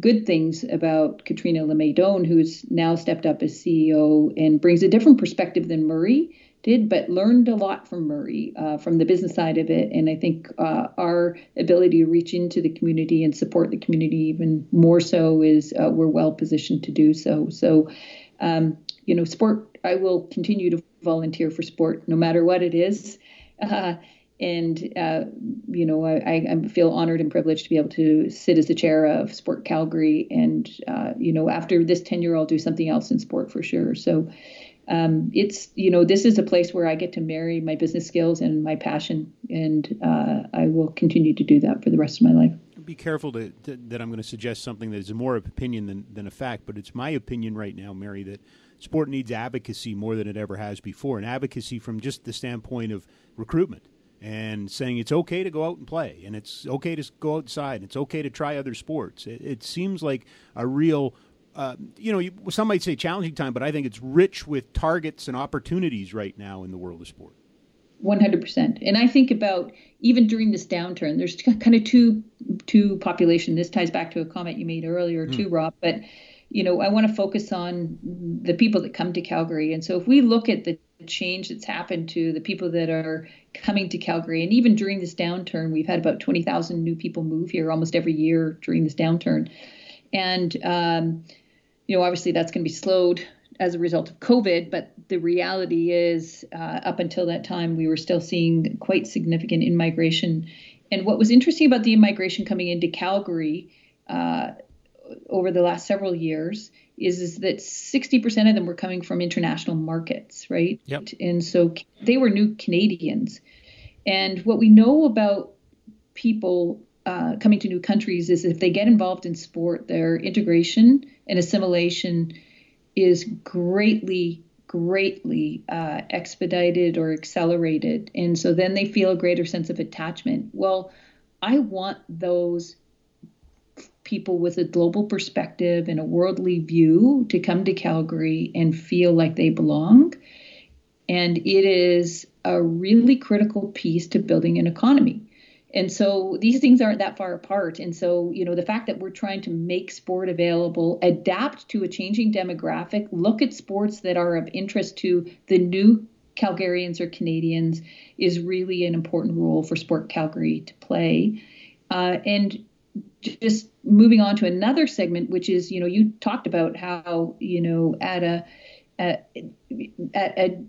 good things about Katrina LeMay who's now stepped up as CEO and brings a different perspective than Murray did, but learned a lot from Murray, uh, from the business side of it. And I think uh, our ability to reach into the community and support the community even more so is uh, we're well positioned to do so. So, um, you know, sport, I will continue to volunteer for sport no matter what it is. Uh, and uh, you know I, I, feel honored and privileged to be able to sit as the chair of Sport Calgary, and uh, you know after this tenure I'll do something else in sport for sure. So um, it's you know this is a place where I get to marry my business skills and my passion, and uh, I will continue to do that for the rest of my life. Be careful to, to, that I'm going to suggest something that is more of opinion than, than a fact, but it's my opinion right now, Mary, that sport needs advocacy more than it ever has before, and advocacy from just the standpoint of recruitment and saying it's okay to go out and play, and it's okay to go outside, and it's okay to try other sports. It, it seems like a real uh, you know, some might say challenging time, but I think it's rich with targets and opportunities right now in the world of sport. 100%. And I think about even during this downturn, there's kind of two two population. This ties back to a comment you made earlier mm. too, Rob. But you know, I want to focus on the people that come to Calgary. And so if we look at the change that's happened to the people that are coming to Calgary, and even during this downturn, we've had about 20,000 new people move here almost every year during this downturn. And um, you know, obviously that's going to be slowed as a result of COVID, but the reality is, uh, up until that time, we were still seeing quite significant immigration. And what was interesting about the immigration coming into Calgary uh, over the last several years is, is that 60% of them were coming from international markets, right? Yep. And so they were new Canadians. And what we know about people uh, coming to new countries is if they get involved in sport, their integration and assimilation is greatly, greatly uh, expedited or accelerated. And so then they feel a greater sense of attachment. Well, I want those people with a global perspective and a worldly view to come to Calgary and feel like they belong. And it is a really critical piece to building an economy. And so these things aren't that far apart. And so, you know, the fact that we're trying to make sport available, adapt to a changing demographic, look at sports that are of interest to the new Calgarians or Canadians is really an important role for Sport Calgary to play. Uh, and just moving on to another segment, which is, you know, you talked about how, you know, at a at, at a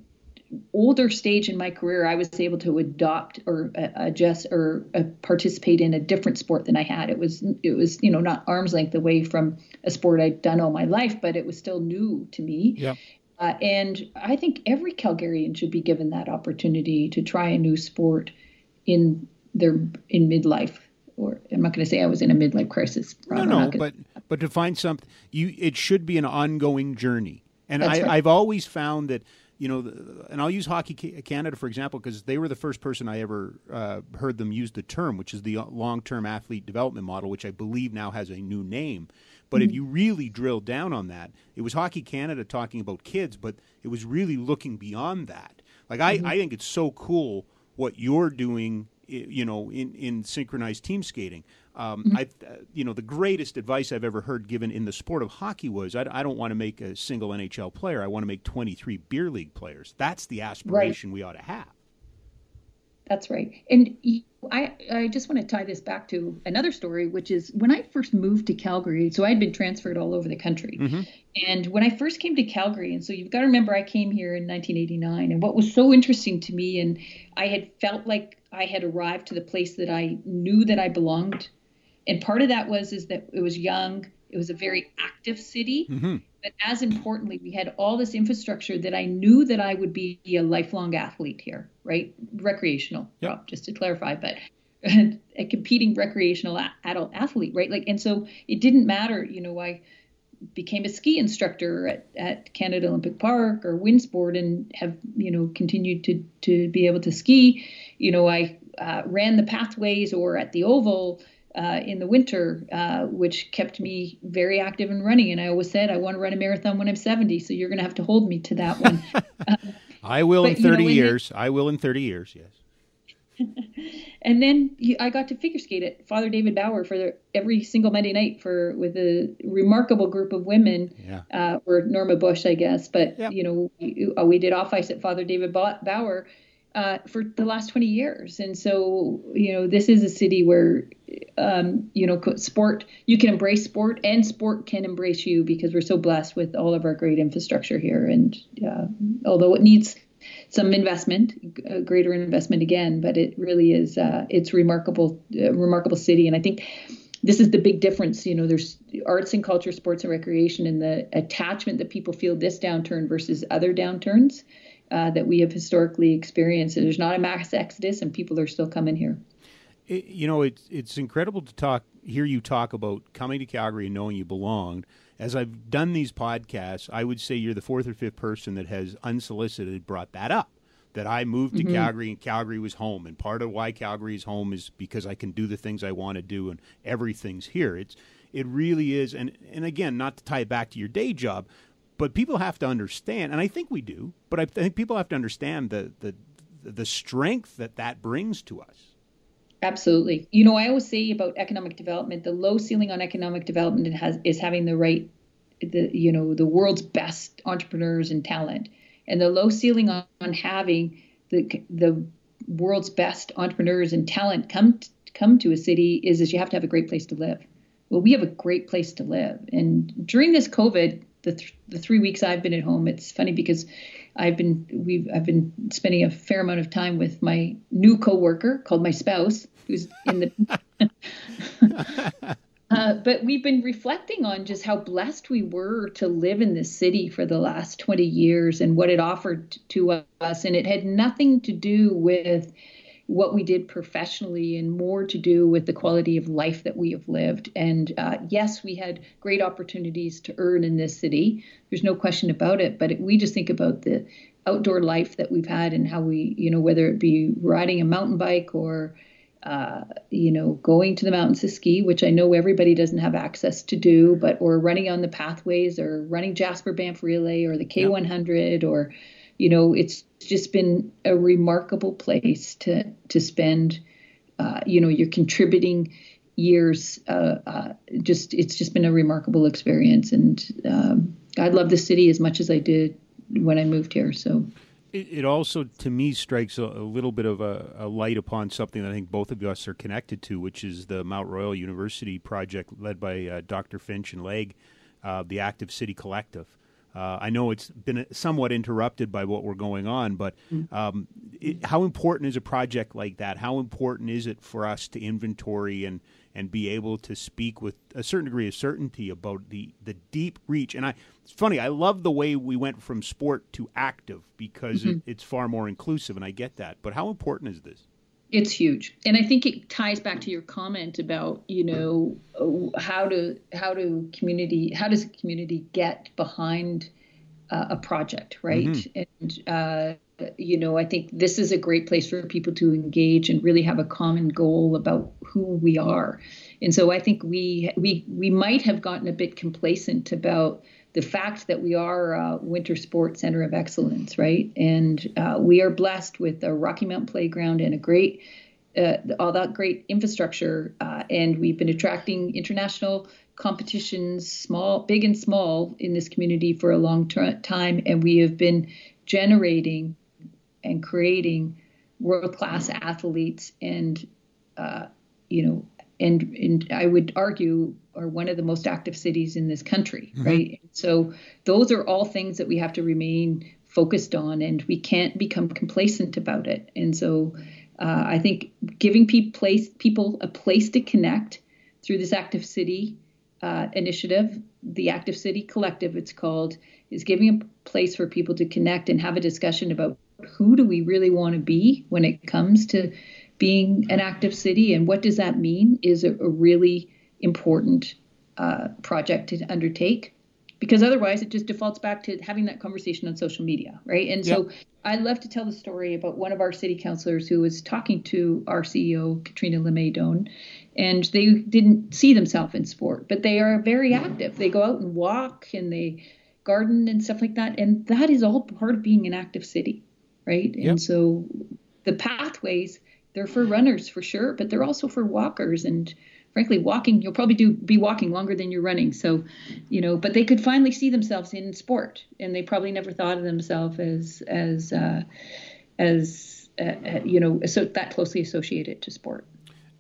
older stage in my career, I was able to adopt or uh, adjust or uh, participate in a different sport than I had. It was it was you know not arm's length away from a sport I'd done all my life, but it was still new to me. Yeah. Uh, and I think every Calgarian should be given that opportunity to try a new sport in their in midlife. Or I'm not going to say I was in a midlife crisis. No, no, but but to find something, you it should be an ongoing journey. And I, right. I've always found that you know, and I'll use Hockey Canada for example because they were the first person I ever uh, heard them use the term, which is the uh, long-term athlete development model, which I believe now has a new name. But mm-hmm. if you really drill down on that, it was Hockey Canada talking about kids, but it was really looking beyond that. Like mm-hmm. I, I think it's so cool what you're doing, you know, in in synchronized team skating. Um, mm-hmm. I, uh, you know, the greatest advice I've ever heard given in the sport of hockey was, I, I, don't want to make a single NHL player. I want to make 23 beer league players. That's the aspiration right. we ought to have. That's right. And I, I just want to tie this back to another story, which is when I first moved to Calgary. So I had been transferred all over the country. Mm-hmm. And when I first came to Calgary, and so you've got to remember I came here in 1989. And what was so interesting to me, and I had felt like I had arrived to the place that I knew that I belonged and part of that was is that it was young. It was a very active city. Mm-hmm. But as importantly, we had all this infrastructure that I knew that I would be a lifelong athlete here, right? Recreational, yep. just to clarify, but a competing recreational adult athlete, right? Like, and so it didn't matter, you know, I became a ski instructor at, at Canada Olympic Park or Winsport and have, you know, continued to, to be able to ski. You know, I uh, ran the pathways or at the Oval uh, in the winter, uh, which kept me very active and running. And I always said, I want to run a marathon when I'm 70. So you're going to have to hold me to that one. I will but, in 30 you know, years. I will in 30 years, yes. and then I got to figure skate at Father David Bauer for the, every single Monday night for with a remarkable group of women, yeah. uh, or Norma Bush, I guess. But you know, we, uh, we, did off ice at Father David Bauer uh, for the last 20 years, and so you know, this is a city where um, you know, sport you can embrace sport, and sport can embrace you because we're so blessed with all of our great infrastructure here. And uh, although it needs some investment, a greater investment again, but it really is uh, it's remarkable, uh, remarkable city, and I think this is the big difference. You know, there's arts and culture, sports and recreation, and the attachment that people feel this downturn versus other downturns uh, that we have historically experienced. There's not a mass exodus, and people are still coming here. It, you know, it's it's incredible to talk, hear you talk about coming to Calgary and knowing you belonged as I've done these podcasts, I would say you're the fourth or fifth person that has unsolicited brought that up. That I moved to mm-hmm. Calgary and Calgary was home, and part of why Calgary is home is because I can do the things I want to do, and everything's here. It's it really is, and and again, not to tie it back to your day job, but people have to understand, and I think we do, but I think people have to understand the the the strength that that brings to us. Absolutely. You know, I always say about economic development, the low ceiling on economic development has is having the right the you know, the world's best entrepreneurs and talent. And the low ceiling on, on having the the world's best entrepreneurs and talent come to, come to a city is is you have to have a great place to live. Well, we have a great place to live. And during this COVID, the th- the 3 weeks I've been at home, it's funny because I've been we've I've been spending a fair amount of time with my new coworker called my spouse who's in the. uh, but we've been reflecting on just how blessed we were to live in this city for the last 20 years and what it offered to us. And it had nothing to do with what we did professionally and more to do with the quality of life that we have lived. And uh, yes, we had great opportunities to earn in this city. There's no question about it. But it, we just think about the outdoor life that we've had and how we, you know, whether it be riding a mountain bike or uh, you know, going to the mountains to ski, which I know everybody doesn't have access to do, but or running on the pathways or running Jasper Banff Relay or the K100 yep. or, you know, it's just been a remarkable place to to spend. Uh, you know, you're contributing years. Uh, uh, just it's just been a remarkable experience, and um, I love the city as much as I did when I moved here. So it, it also, to me, strikes a, a little bit of a, a, light upon something that I think both of us are connected to, which is the Mount Royal University project led by uh, Dr. Finch and Legg, uh, the Active City Collective. Uh, I know it's been somewhat interrupted by what we're going on, but mm. um, it, how important is a project like that? How important is it for us to inventory and and be able to speak with a certain degree of certainty about the, the deep reach. And I, it's funny, I love the way we went from sport to active because mm-hmm. it, it's far more inclusive, and I get that. But how important is this? It's huge, and I think it ties back to your comment about you know how to how to community how does a community get behind uh, a project, right? Mm-hmm. And uh, you know, I think this is a great place for people to engage and really have a common goal about who we are. And so I think we we we might have gotten a bit complacent about the fact that we are a winter sports center of excellence, right? And uh, we are blessed with a Rocky Mountain playground and a great uh, all that great infrastructure, uh, and we've been attracting international competitions, small, big and small, in this community for a long t- time, and we have been generating and creating world class athletes and uh, you know and and I would argue are one of the most active cities in this country, mm-hmm. right? So those are all things that we have to remain focused on, and we can't become complacent about it. And so uh, I think giving people place people a place to connect through this Active City uh, initiative, the Active City Collective, it's called, is giving a place for people to connect and have a discussion about who do we really want to be when it comes to being an active city and what does that mean is a, a really important uh, project to undertake because otherwise it just defaults back to having that conversation on social media right and yep. so i love to tell the story about one of our city councilors who was talking to our ceo katrina lemay and they didn't see themselves in sport but they are very active they go out and walk and they garden and stuff like that and that is all part of being an active city right yep. and so the pathways they're for runners for sure but they're also for walkers. And frankly walking you'll probably do be walking longer than you're running. So you know but they could finally see themselves in sport and they probably never thought of themselves as as uh, as uh, uh you know so that closely associated to sport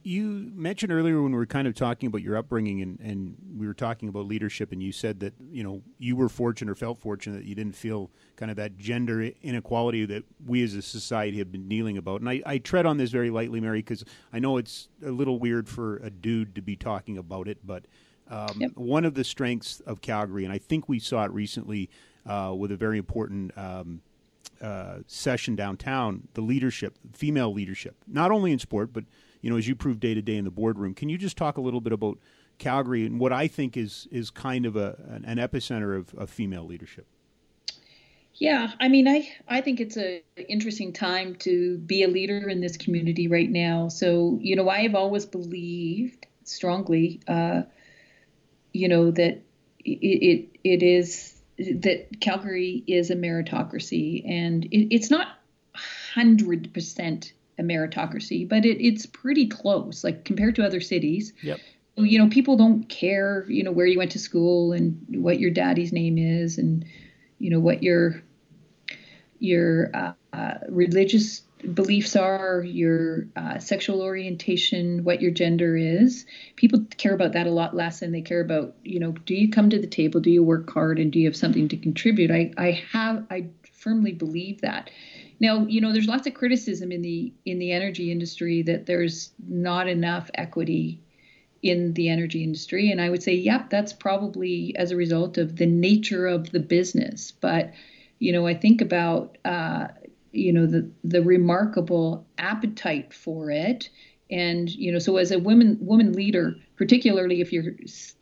you mentioned earlier when we were kind of talking about your upbringing and, and we were talking about leadership, and you said that you know you were fortunate or felt fortunate that you didn't feel kind of that gender inequality that we as a society have been dealing about. And I, I tread on this very lightly, Mary, because I know it's a little weird for a dude to be talking about it, but um, yep. one of the strengths of Calgary, and I think we saw it recently uh, with a very important. Um, uh, session downtown, the leadership, female leadership, not only in sport, but you know, as you prove day to day in the boardroom. Can you just talk a little bit about Calgary and what I think is is kind of a an, an epicenter of, of female leadership? Yeah, I mean, I I think it's a interesting time to be a leader in this community right now. So, you know, I have always believed strongly, uh, you know, that it, it it is that Calgary is a meritocracy, and it, it's not hundred percent a meritocracy, but it, it's pretty close, like compared to other cities. Yep. You know, people don't care, you know, where you went to school and what your daddy's name is, and you know what your your uh, uh, religious beliefs are, your uh, sexual orientation, what your gender is. People care about that a lot less than they care about, you know, do you come to the table, do you work hard, and do you have something to contribute? I, I have, I firmly believe that. Now, you know, there's lots of criticism in the in the energy industry that there's not enough equity in the energy industry, and I would say, yep, that's probably as a result of the nature of the business. But you know, I think about uh, you know the the remarkable appetite for it, and you know, so as a woman woman leader, particularly if you're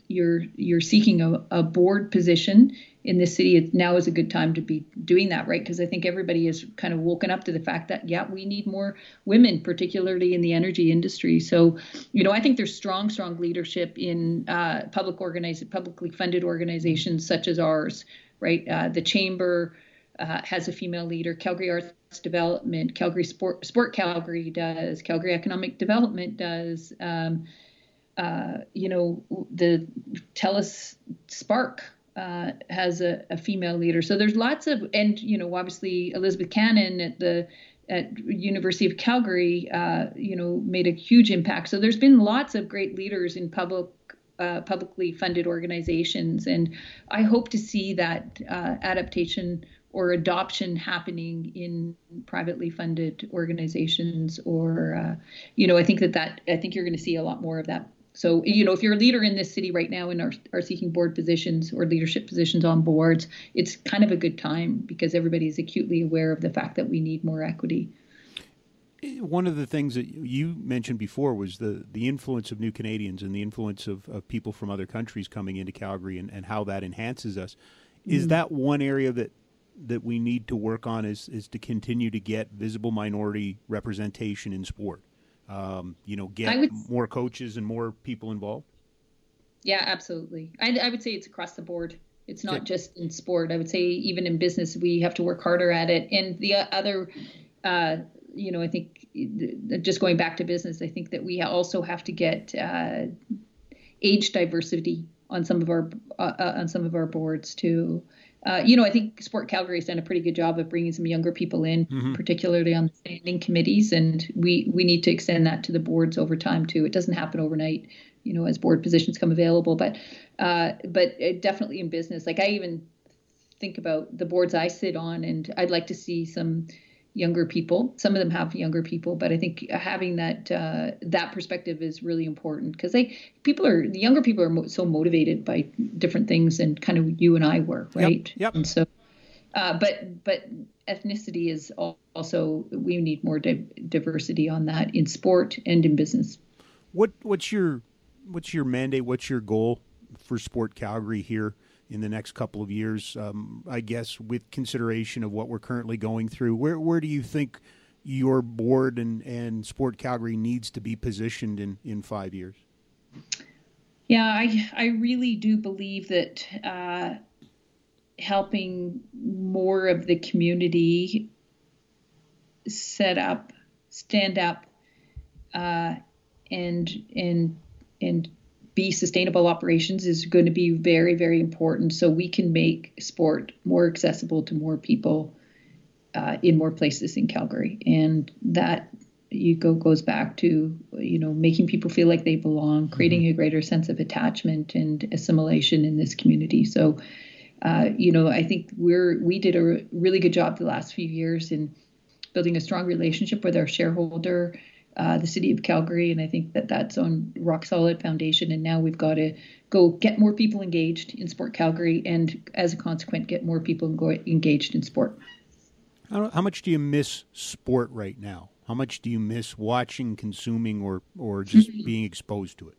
you're you're seeking a, a board position in this city, now is a good time to be doing that, right? Because I think everybody is kind of woken up to the fact that, yeah, we need more women, particularly in the energy industry. So, you know, I think there's strong, strong leadership in uh, public organized, publicly funded organizations such as ours, right? Uh, the chamber uh, has a female leader. Calgary Arts Development, Calgary Sport, Sport Calgary does. Calgary Economic Development does. Um, uh, you know, the TELUS Spark uh, has a, a, female leader. So there's lots of, and you know, obviously Elizabeth Cannon at the at University of Calgary, uh, you know, made a huge impact. So there's been lots of great leaders in public. Uh, publicly funded organizations, and I hope to see that uh, adaptation or adoption happening in privately funded organizations. Or, uh, you know, I think that that I think you're going to see a lot more of that so, you know, if you're a leader in this city right now and are, are seeking board positions or leadership positions on boards, it's kind of a good time because everybody is acutely aware of the fact that we need more equity. One of the things that you mentioned before was the, the influence of new Canadians and the influence of, of people from other countries coming into Calgary and, and how that enhances us. Is mm that one area that that we need to work on is, is to continue to get visible minority representation in sport? Um, you know, get would, more coaches and more people involved? Yeah, absolutely. I, I would say it's across the board. It's not just in sport. I would say even in business, we have to work harder at it. And the other, uh, you know, I think just going back to business, I think that we also have to get uh, age diversity on some of our uh, uh on some of our boards too uh, you know, I think Sport Calgary has done a pretty good job of bringing some younger people in, mm-hmm. particularly on the standing committees, and we we need to extend that to the boards over time too. It doesn't happen overnight, you know, as board positions come available, but uh, but definitely in business. Like I even think about the boards I sit on, and I'd like to see some younger people. Some of them have younger people, but I think having that uh, that perspective is really important because they people are the younger people are mo- so motivated by different things, and kind of you and I were right. Yep. yep. And so, uh, but but ethnicity is also we need more di- diversity on that in sport and in business. What what's your what's your mandate? What's your goal for Sport Calgary here? in the next couple of years. Um, I guess with consideration of what we're currently going through, where where do you think your board and, and Sport Calgary needs to be positioned in, in five years? Yeah, I I really do believe that uh, helping more of the community set up, stand up, uh, and and and be sustainable operations is going to be very, very important so we can make sport more accessible to more people uh, in more places in Calgary. And that you go goes back to you know making people feel like they belong, creating mm-hmm. a greater sense of attachment and assimilation in this community. So, uh, you know, I think we're we did a really good job the last few years in building a strong relationship with our shareholder uh, the city of Calgary, and I think that that's on rock solid foundation. And now we've got to go get more people engaged in Sport Calgary, and as a consequence, get more people engaged in sport. How, how much do you miss sport right now? How much do you miss watching, consuming, or or just being exposed to it?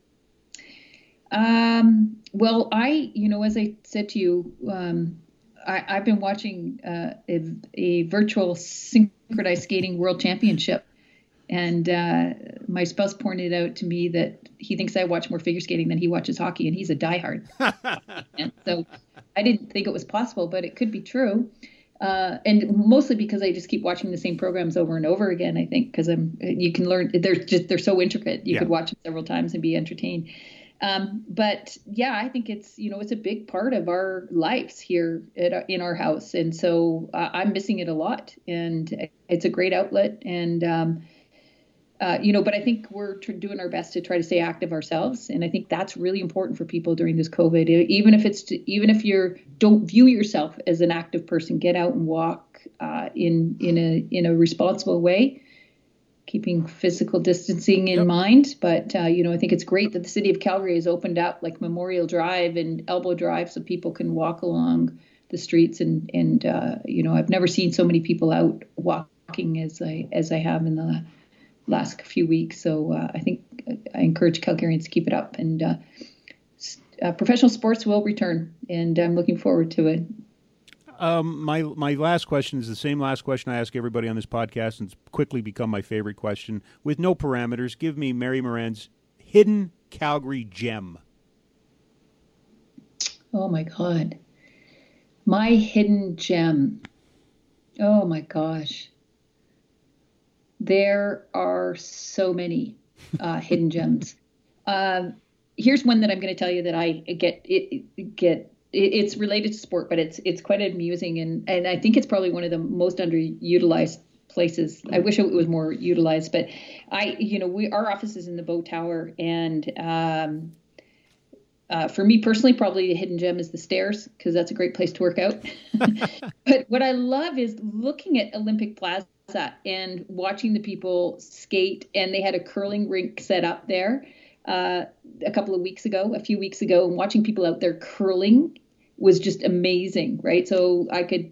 Um, well, I, you know, as I said to you, um, I, have been watching uh, a, a virtual synchronized skating world championship and uh, my spouse pointed out to me that he thinks I watch more figure skating than he watches hockey, and he's a diehard. and so I didn't think it was possible, but it could be true. Uh, and mostly because I just keep watching the same programs over and over again. I think because I'm you can learn they're just they're so intricate. You yeah. could watch them several times and be entertained. Um, but yeah, I think it's you know it's a big part of our lives here at, in our house, and so uh, I'm missing it a lot. And it's a great outlet, and um, uh, you know, but I think we're tr- doing our best to try to stay active ourselves, and I think that's really important for people during this COVID. Even if it's to, even if you're don't view yourself as an active person, get out and walk uh, in in a in a responsible way, keeping physical distancing in yep. mind. But uh, you know, I think it's great that the city of Calgary has opened up like Memorial Drive and Elbow Drive, so people can walk along the streets. And and uh, you know, I've never seen so many people out walking as I as I have in the last few weeks. So uh, I think I encourage Calgarians to keep it up. And uh, uh, professional sports will return, and I'm looking forward to it. Um, my my last question is the same last question I ask everybody on this podcast, and it's quickly become my favorite question. With no parameters, give me Mary Moran's hidden Calgary gem. Oh my God, my hidden gem. Oh my gosh there are so many uh, hidden gems. Uh, here's one that I'm going to tell you that I get it, get. it's related to sport, but it's it's quite amusing and and I think it's probably one of the most underutilized places. I wish it was more utilized, but I you know we our office is in the Bow Tower and. Um, uh, for me personally, probably the hidden gem is the stairs because that's a great place to work out. but what I love is looking at Olympic Plaza and watching the people skate. And they had a curling rink set up there uh, a couple of weeks ago, a few weeks ago, and watching people out there curling was just amazing, right? So I could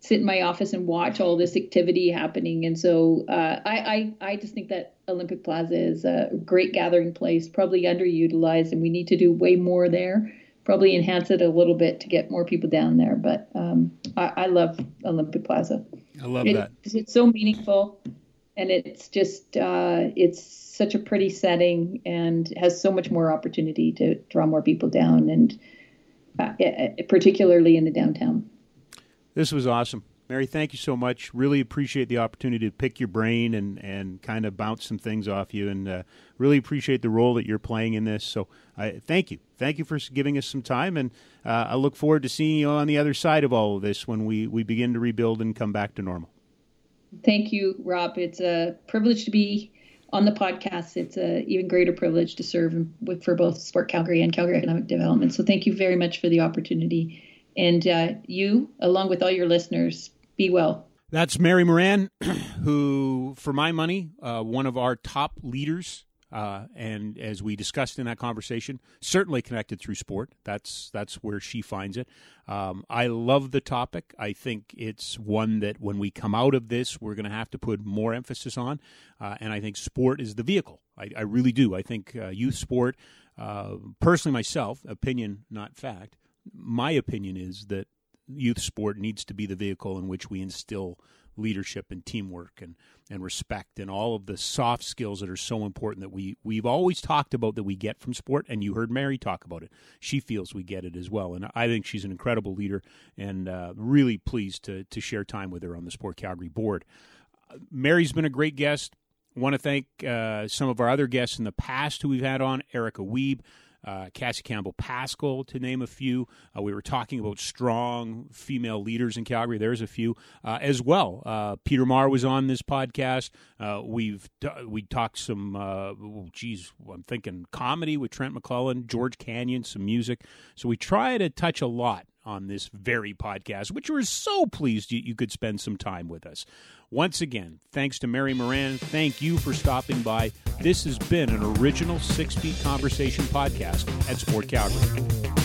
sit in my office and watch all this activity happening. And so uh, I, I, I just think that Olympic Plaza is a great gathering place, probably underutilized, and we need to do way more there. Probably enhance it a little bit to get more people down there. But um, I, I love Olympic Plaza. I love it, that. It's so meaningful, and it's just uh, it's such a pretty setting and has so much more opportunity to draw more people down, and uh, particularly in the downtown. This was awesome. Mary, thank you so much. Really appreciate the opportunity to pick your brain and, and kind of bounce some things off you, and uh, really appreciate the role that you're playing in this. So, uh, thank you. Thank you for giving us some time, and uh, I look forward to seeing you on the other side of all of this when we, we begin to rebuild and come back to normal. Thank you, Rob. It's a privilege to be on the podcast. It's an even greater privilege to serve with, for both Sport Calgary and Calgary Economic Development. So, thank you very much for the opportunity. And uh, you, along with all your listeners, be well. That's Mary Moran, who, for my money, uh, one of our top leaders uh, and as we discussed in that conversation, certainly connected through sport. That's that's where she finds it. Um, I love the topic. I think it's one that when we come out of this, we're going to have to put more emphasis on. Uh, and I think sport is the vehicle. I, I really do. I think uh, youth sport, uh, personally myself, opinion not fact. My opinion is that youth sport needs to be the vehicle in which we instill leadership and teamwork and, and respect and all of the soft skills that are so important that we, we've always talked about that we get from sport. And you heard Mary talk about it. She feels we get it as well. And I think she's an incredible leader and uh, really pleased to, to share time with her on the Sport Calgary board. Mary's been a great guest. Want to thank uh, some of our other guests in the past who we've had on Erica Wiebe, uh, Cassie Campbell Pascall, to name a few. Uh, we were talking about strong female leaders in Calgary. There's a few uh, as well. Uh, Peter Marr was on this podcast. Uh, we've we talked some. Uh, oh, geez, I'm thinking comedy with Trent McClellan, George Canyon, some music. So we try to touch a lot on this very podcast, which we're so pleased you, you could spend some time with us. Once again, thanks to Mary Moran. Thank you for stopping by. This has been an original Six Feet Conversation podcast at Sport Calgary.